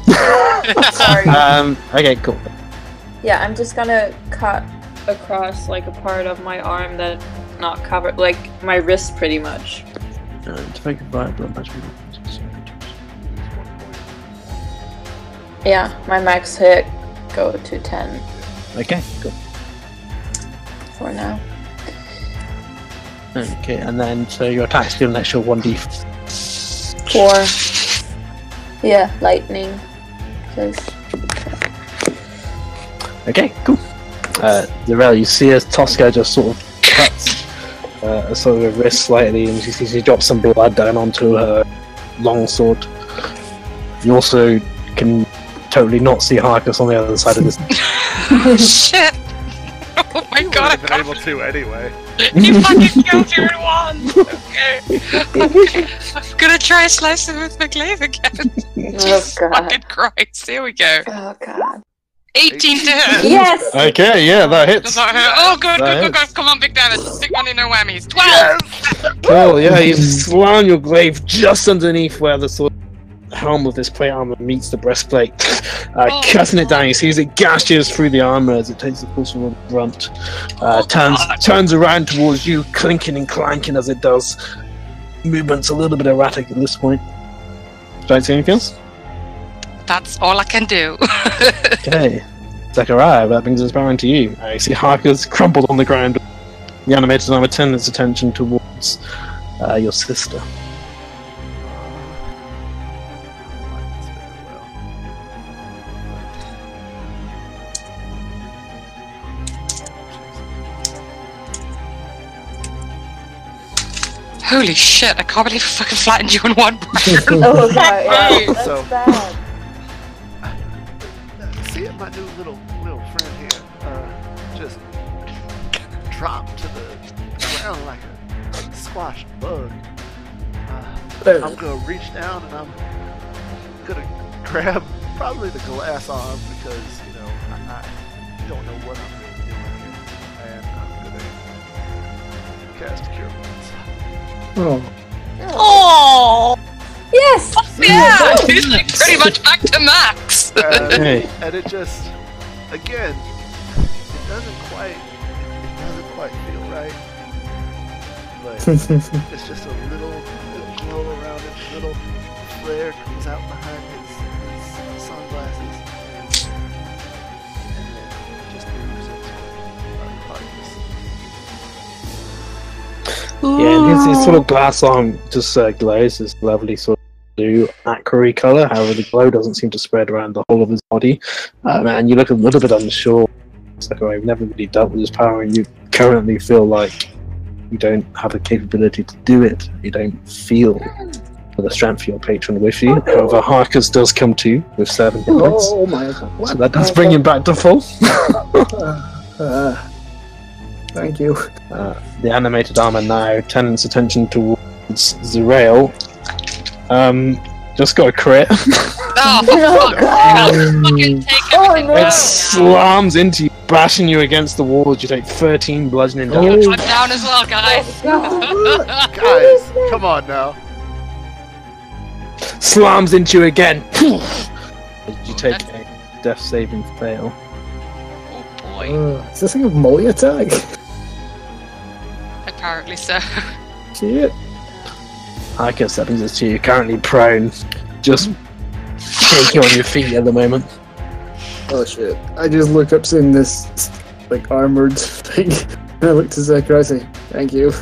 [laughs] Sorry. Um. Okay. Cool. Yeah, I'm just gonna cut across like a part of my arm that not covered, like my wrist pretty much. Uh, to make a right blood match. Yeah, my max hit go to 10 Okay. Cool. for now. Okay, and then so your attack's still an extra one d. Four. Yeah, lightning. 'Cause- Okay, cool. Uh, Zerael, you see as Tosca just sort of cuts uh, sort of her wrist slightly, and she, she drops some blood down onto her long sword. You also can totally not see Harkus on the other side of this. [laughs] shit. [laughs] Oh my You god, I've been able to anyway. he fucking killed you in one! Okay. okay. I'm gonna try slicing with my glaive again. Oh [laughs] Jesus god. fucking Christ. Here we go. Oh god. 18 to hit. [laughs] Yes! Okay, yeah, that Does hits. that hit? Oh, good, That good, good, hits. good. Come on, big damage. Big in no whammies. 12! Oh, yeah, you slam your glaive just underneath where the sort of helm of this plate armor meets the breastplate, uh, Oh. cutting it down. You see as it gashes through the armor as it takes the pulse of the brunt. Uh, Oh, turns God. turns around towards you, clinking and clanking as it does. Movement's a little bit erratic at this point. Don't see anything else? That's all I can do. [laughs] Okay. Zachariah, that brings us back to you. I see Harkus crumpled on the ground. The animated armor turns its attention towards uh, your sister. Holy shit, I can't believe I fucking flattened you in one [laughs] breath. Oh [laughs] god, yeah, Right. that's So- bad. See it, my new little little friend here, uh, just dropped to the ground like a squashed bug. Uh, I'm gonna reach down and I'm gonna grab probably the glass arm because you know I, I don't know what I'm really doing here, and I'm gonna cast Cure Wounds. Oh, Oh, Yes! Yeah, [laughs] he's like pretty much back to max. And, Hey. and it just, again, it doesn't quite, it doesn't quite feel right, but [laughs] it's just a little, little glow around it, a little flare comes out behind his, his sunglasses, and then it just moves into unconscious. Yeah, and his, his sort of glass arm just uh, glows this lovely sort blue aquary color. However, the glow doesn't seem to spread around the whole of his body. Um, and you look a little bit unsure. It's like, oh, I've never really dealt with this power, and you currently feel like you don't have the capability to do it. You don't feel the strength of your patron with you. However, Harkus does come to you with seven hit points. oh my god. So that does bring him back to full. [laughs] Uh, thank you. Uh, the animated armor now turns its attention towards Zerael. Um, just got a crit. [laughs] Oh, Oh, fuck. God. I'll fucking take Oh, no. it slams into you, bashing you against the walls. You take 13 bludgeoning Oh. damage. I'm down as well, guys. [laughs] Guys, come on now. Slams into you again. [laughs] you take a death saving fail. oh boy. Uh, is this thing a multi attack? Apparently so. Shit. I guess that brings us to you. Currently prone, just shaking on your feet at the moment. Oh shit. I just look up seeing this like armored thing. [laughs] And I look to Zachariah and say, Thank you.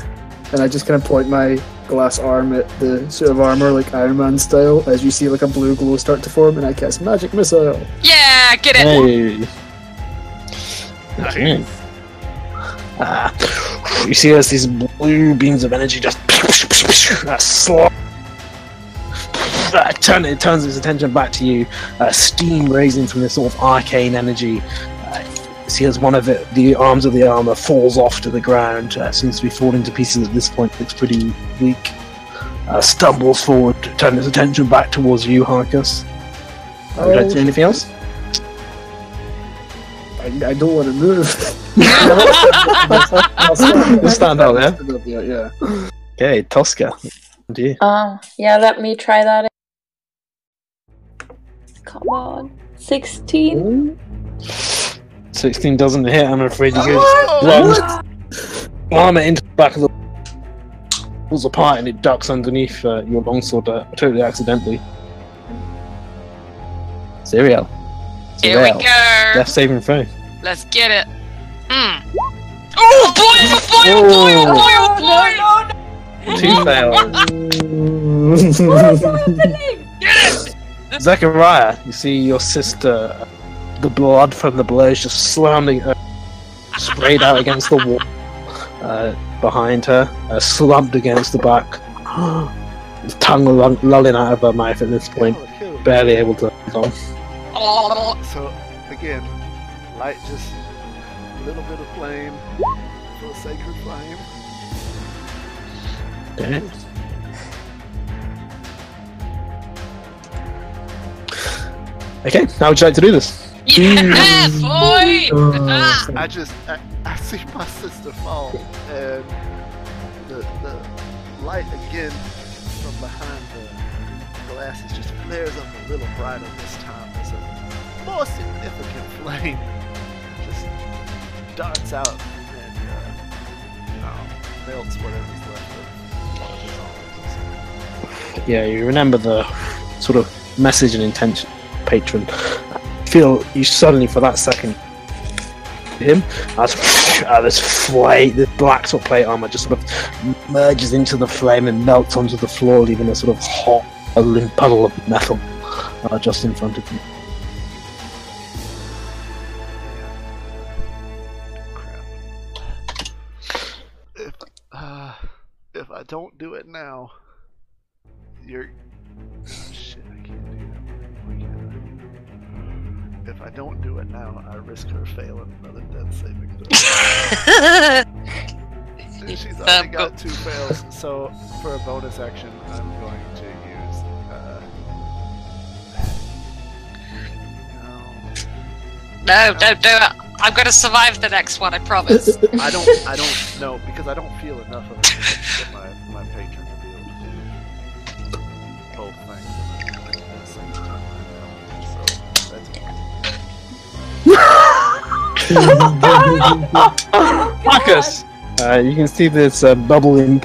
And I just kind of point my glass arm at the suit of armor, like Iron Man style, as you see like a blue glow start to form, and I cast Magic Missile. Yeah! Yeah, get it. Hey. Okay. Ah, you see as these blue beams of energy just uh, slot. Turn, it turns its attention back to you. Uh, steam raising from this sort of arcane energy. Uh, see as one of it, the arms of the armor falls off to the ground. Uh, seems to be falling to pieces at this point. Looks pretty weak. Uh, stumbles forward, turn its attention back towards you, Harkus. Uh, would you like to do anything else? I, I don't want to move. [laughs] [laughs] Stand out there. Yeah, yeah. Okay, Tosca. Do you? Um, yeah, let me try that. Come on. 16? 16 doesn't hit, I'm afraid you go Oh! slam it into the back of the pulls apart and it ducks underneath uh, your longsword uh, totally accidentally. Zerael. Here we go. Death saving throw. Let's get it. Mm. Oh boy! Oh boy! Oh boy! Oh boy! Oh boy! Two fails. Get it! Zachariah, you see your sister, uh, the blood from the blows just slamming, uh, sprayed out against the wall uh, behind her, uh, slumped against the back, [gasps] tongue lull- lolling out of her mouth at this point, Kill it, kill it. barely able to hold on. So again, light just a little bit of flame for a sacred flame. Okay. Okay, how would you like to do this? yeah, [laughs] boy! Ah. I just I, I see my sister fall and the the light again from behind the glasses just flares up a little brighter this time as a more significant [laughs] flame just darts out and uh, melts whatever's Yeah, you remember the sort of message and intention, patron. Feel you suddenly for that second him as uh, this flame, this black sort of plate armor just sort of merges into the flame and melts onto the floor, leaving a sort of hot bubbling puddle of metal uh, just in front of you. If uh, if I don't do it now, you're shit. I can't do that. Can't I? If I don't do it now, I risk her failing another death saving throw. [laughs] She's already Um, got two fails, so for a bonus action, I'm going to use. Uh, no, no, don't do it. I'm gonna survive the next one, I promise. [laughs] I don't. I don't know because I don't feel enough of it [laughs] Marcus! Uh, you can see this uh, bubbling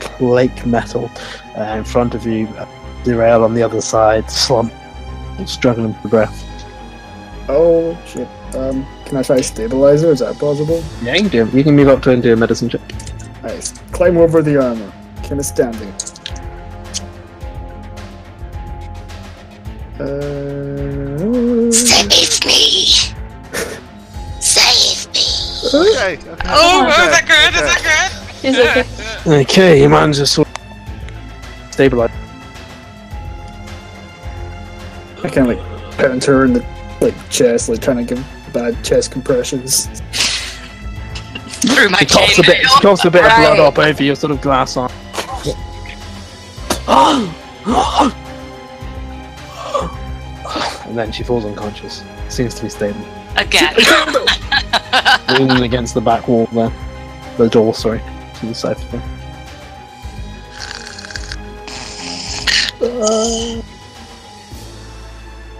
plate metal uh, in front of you, uh, Zerael on the other side, slump, struggling for breath. Oh shit. Um, can I try a stabilizer? Is that possible? Yeah, you can do it. You can move up to and do a medicine check. Nice. Climb over the armor. Kind of standing. Uh, okay. okay. Oh, okay, is that good? Is okay. that She's good? okay. Okay, you manage to sort of stabilize. I kind of like pound her in the like chest, like trying to give bad chest compressions. Through my She coughs a bit. She coughs a bit of blood up over your sort of glass arm. [gasps] and then she falls unconscious. Seems to be stable. Again. [laughs] [laughs] [laughs] Leaning against the back wall there. The door, sorry. To the side of the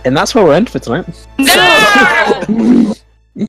And that's where we're end for tonight. no! [laughs]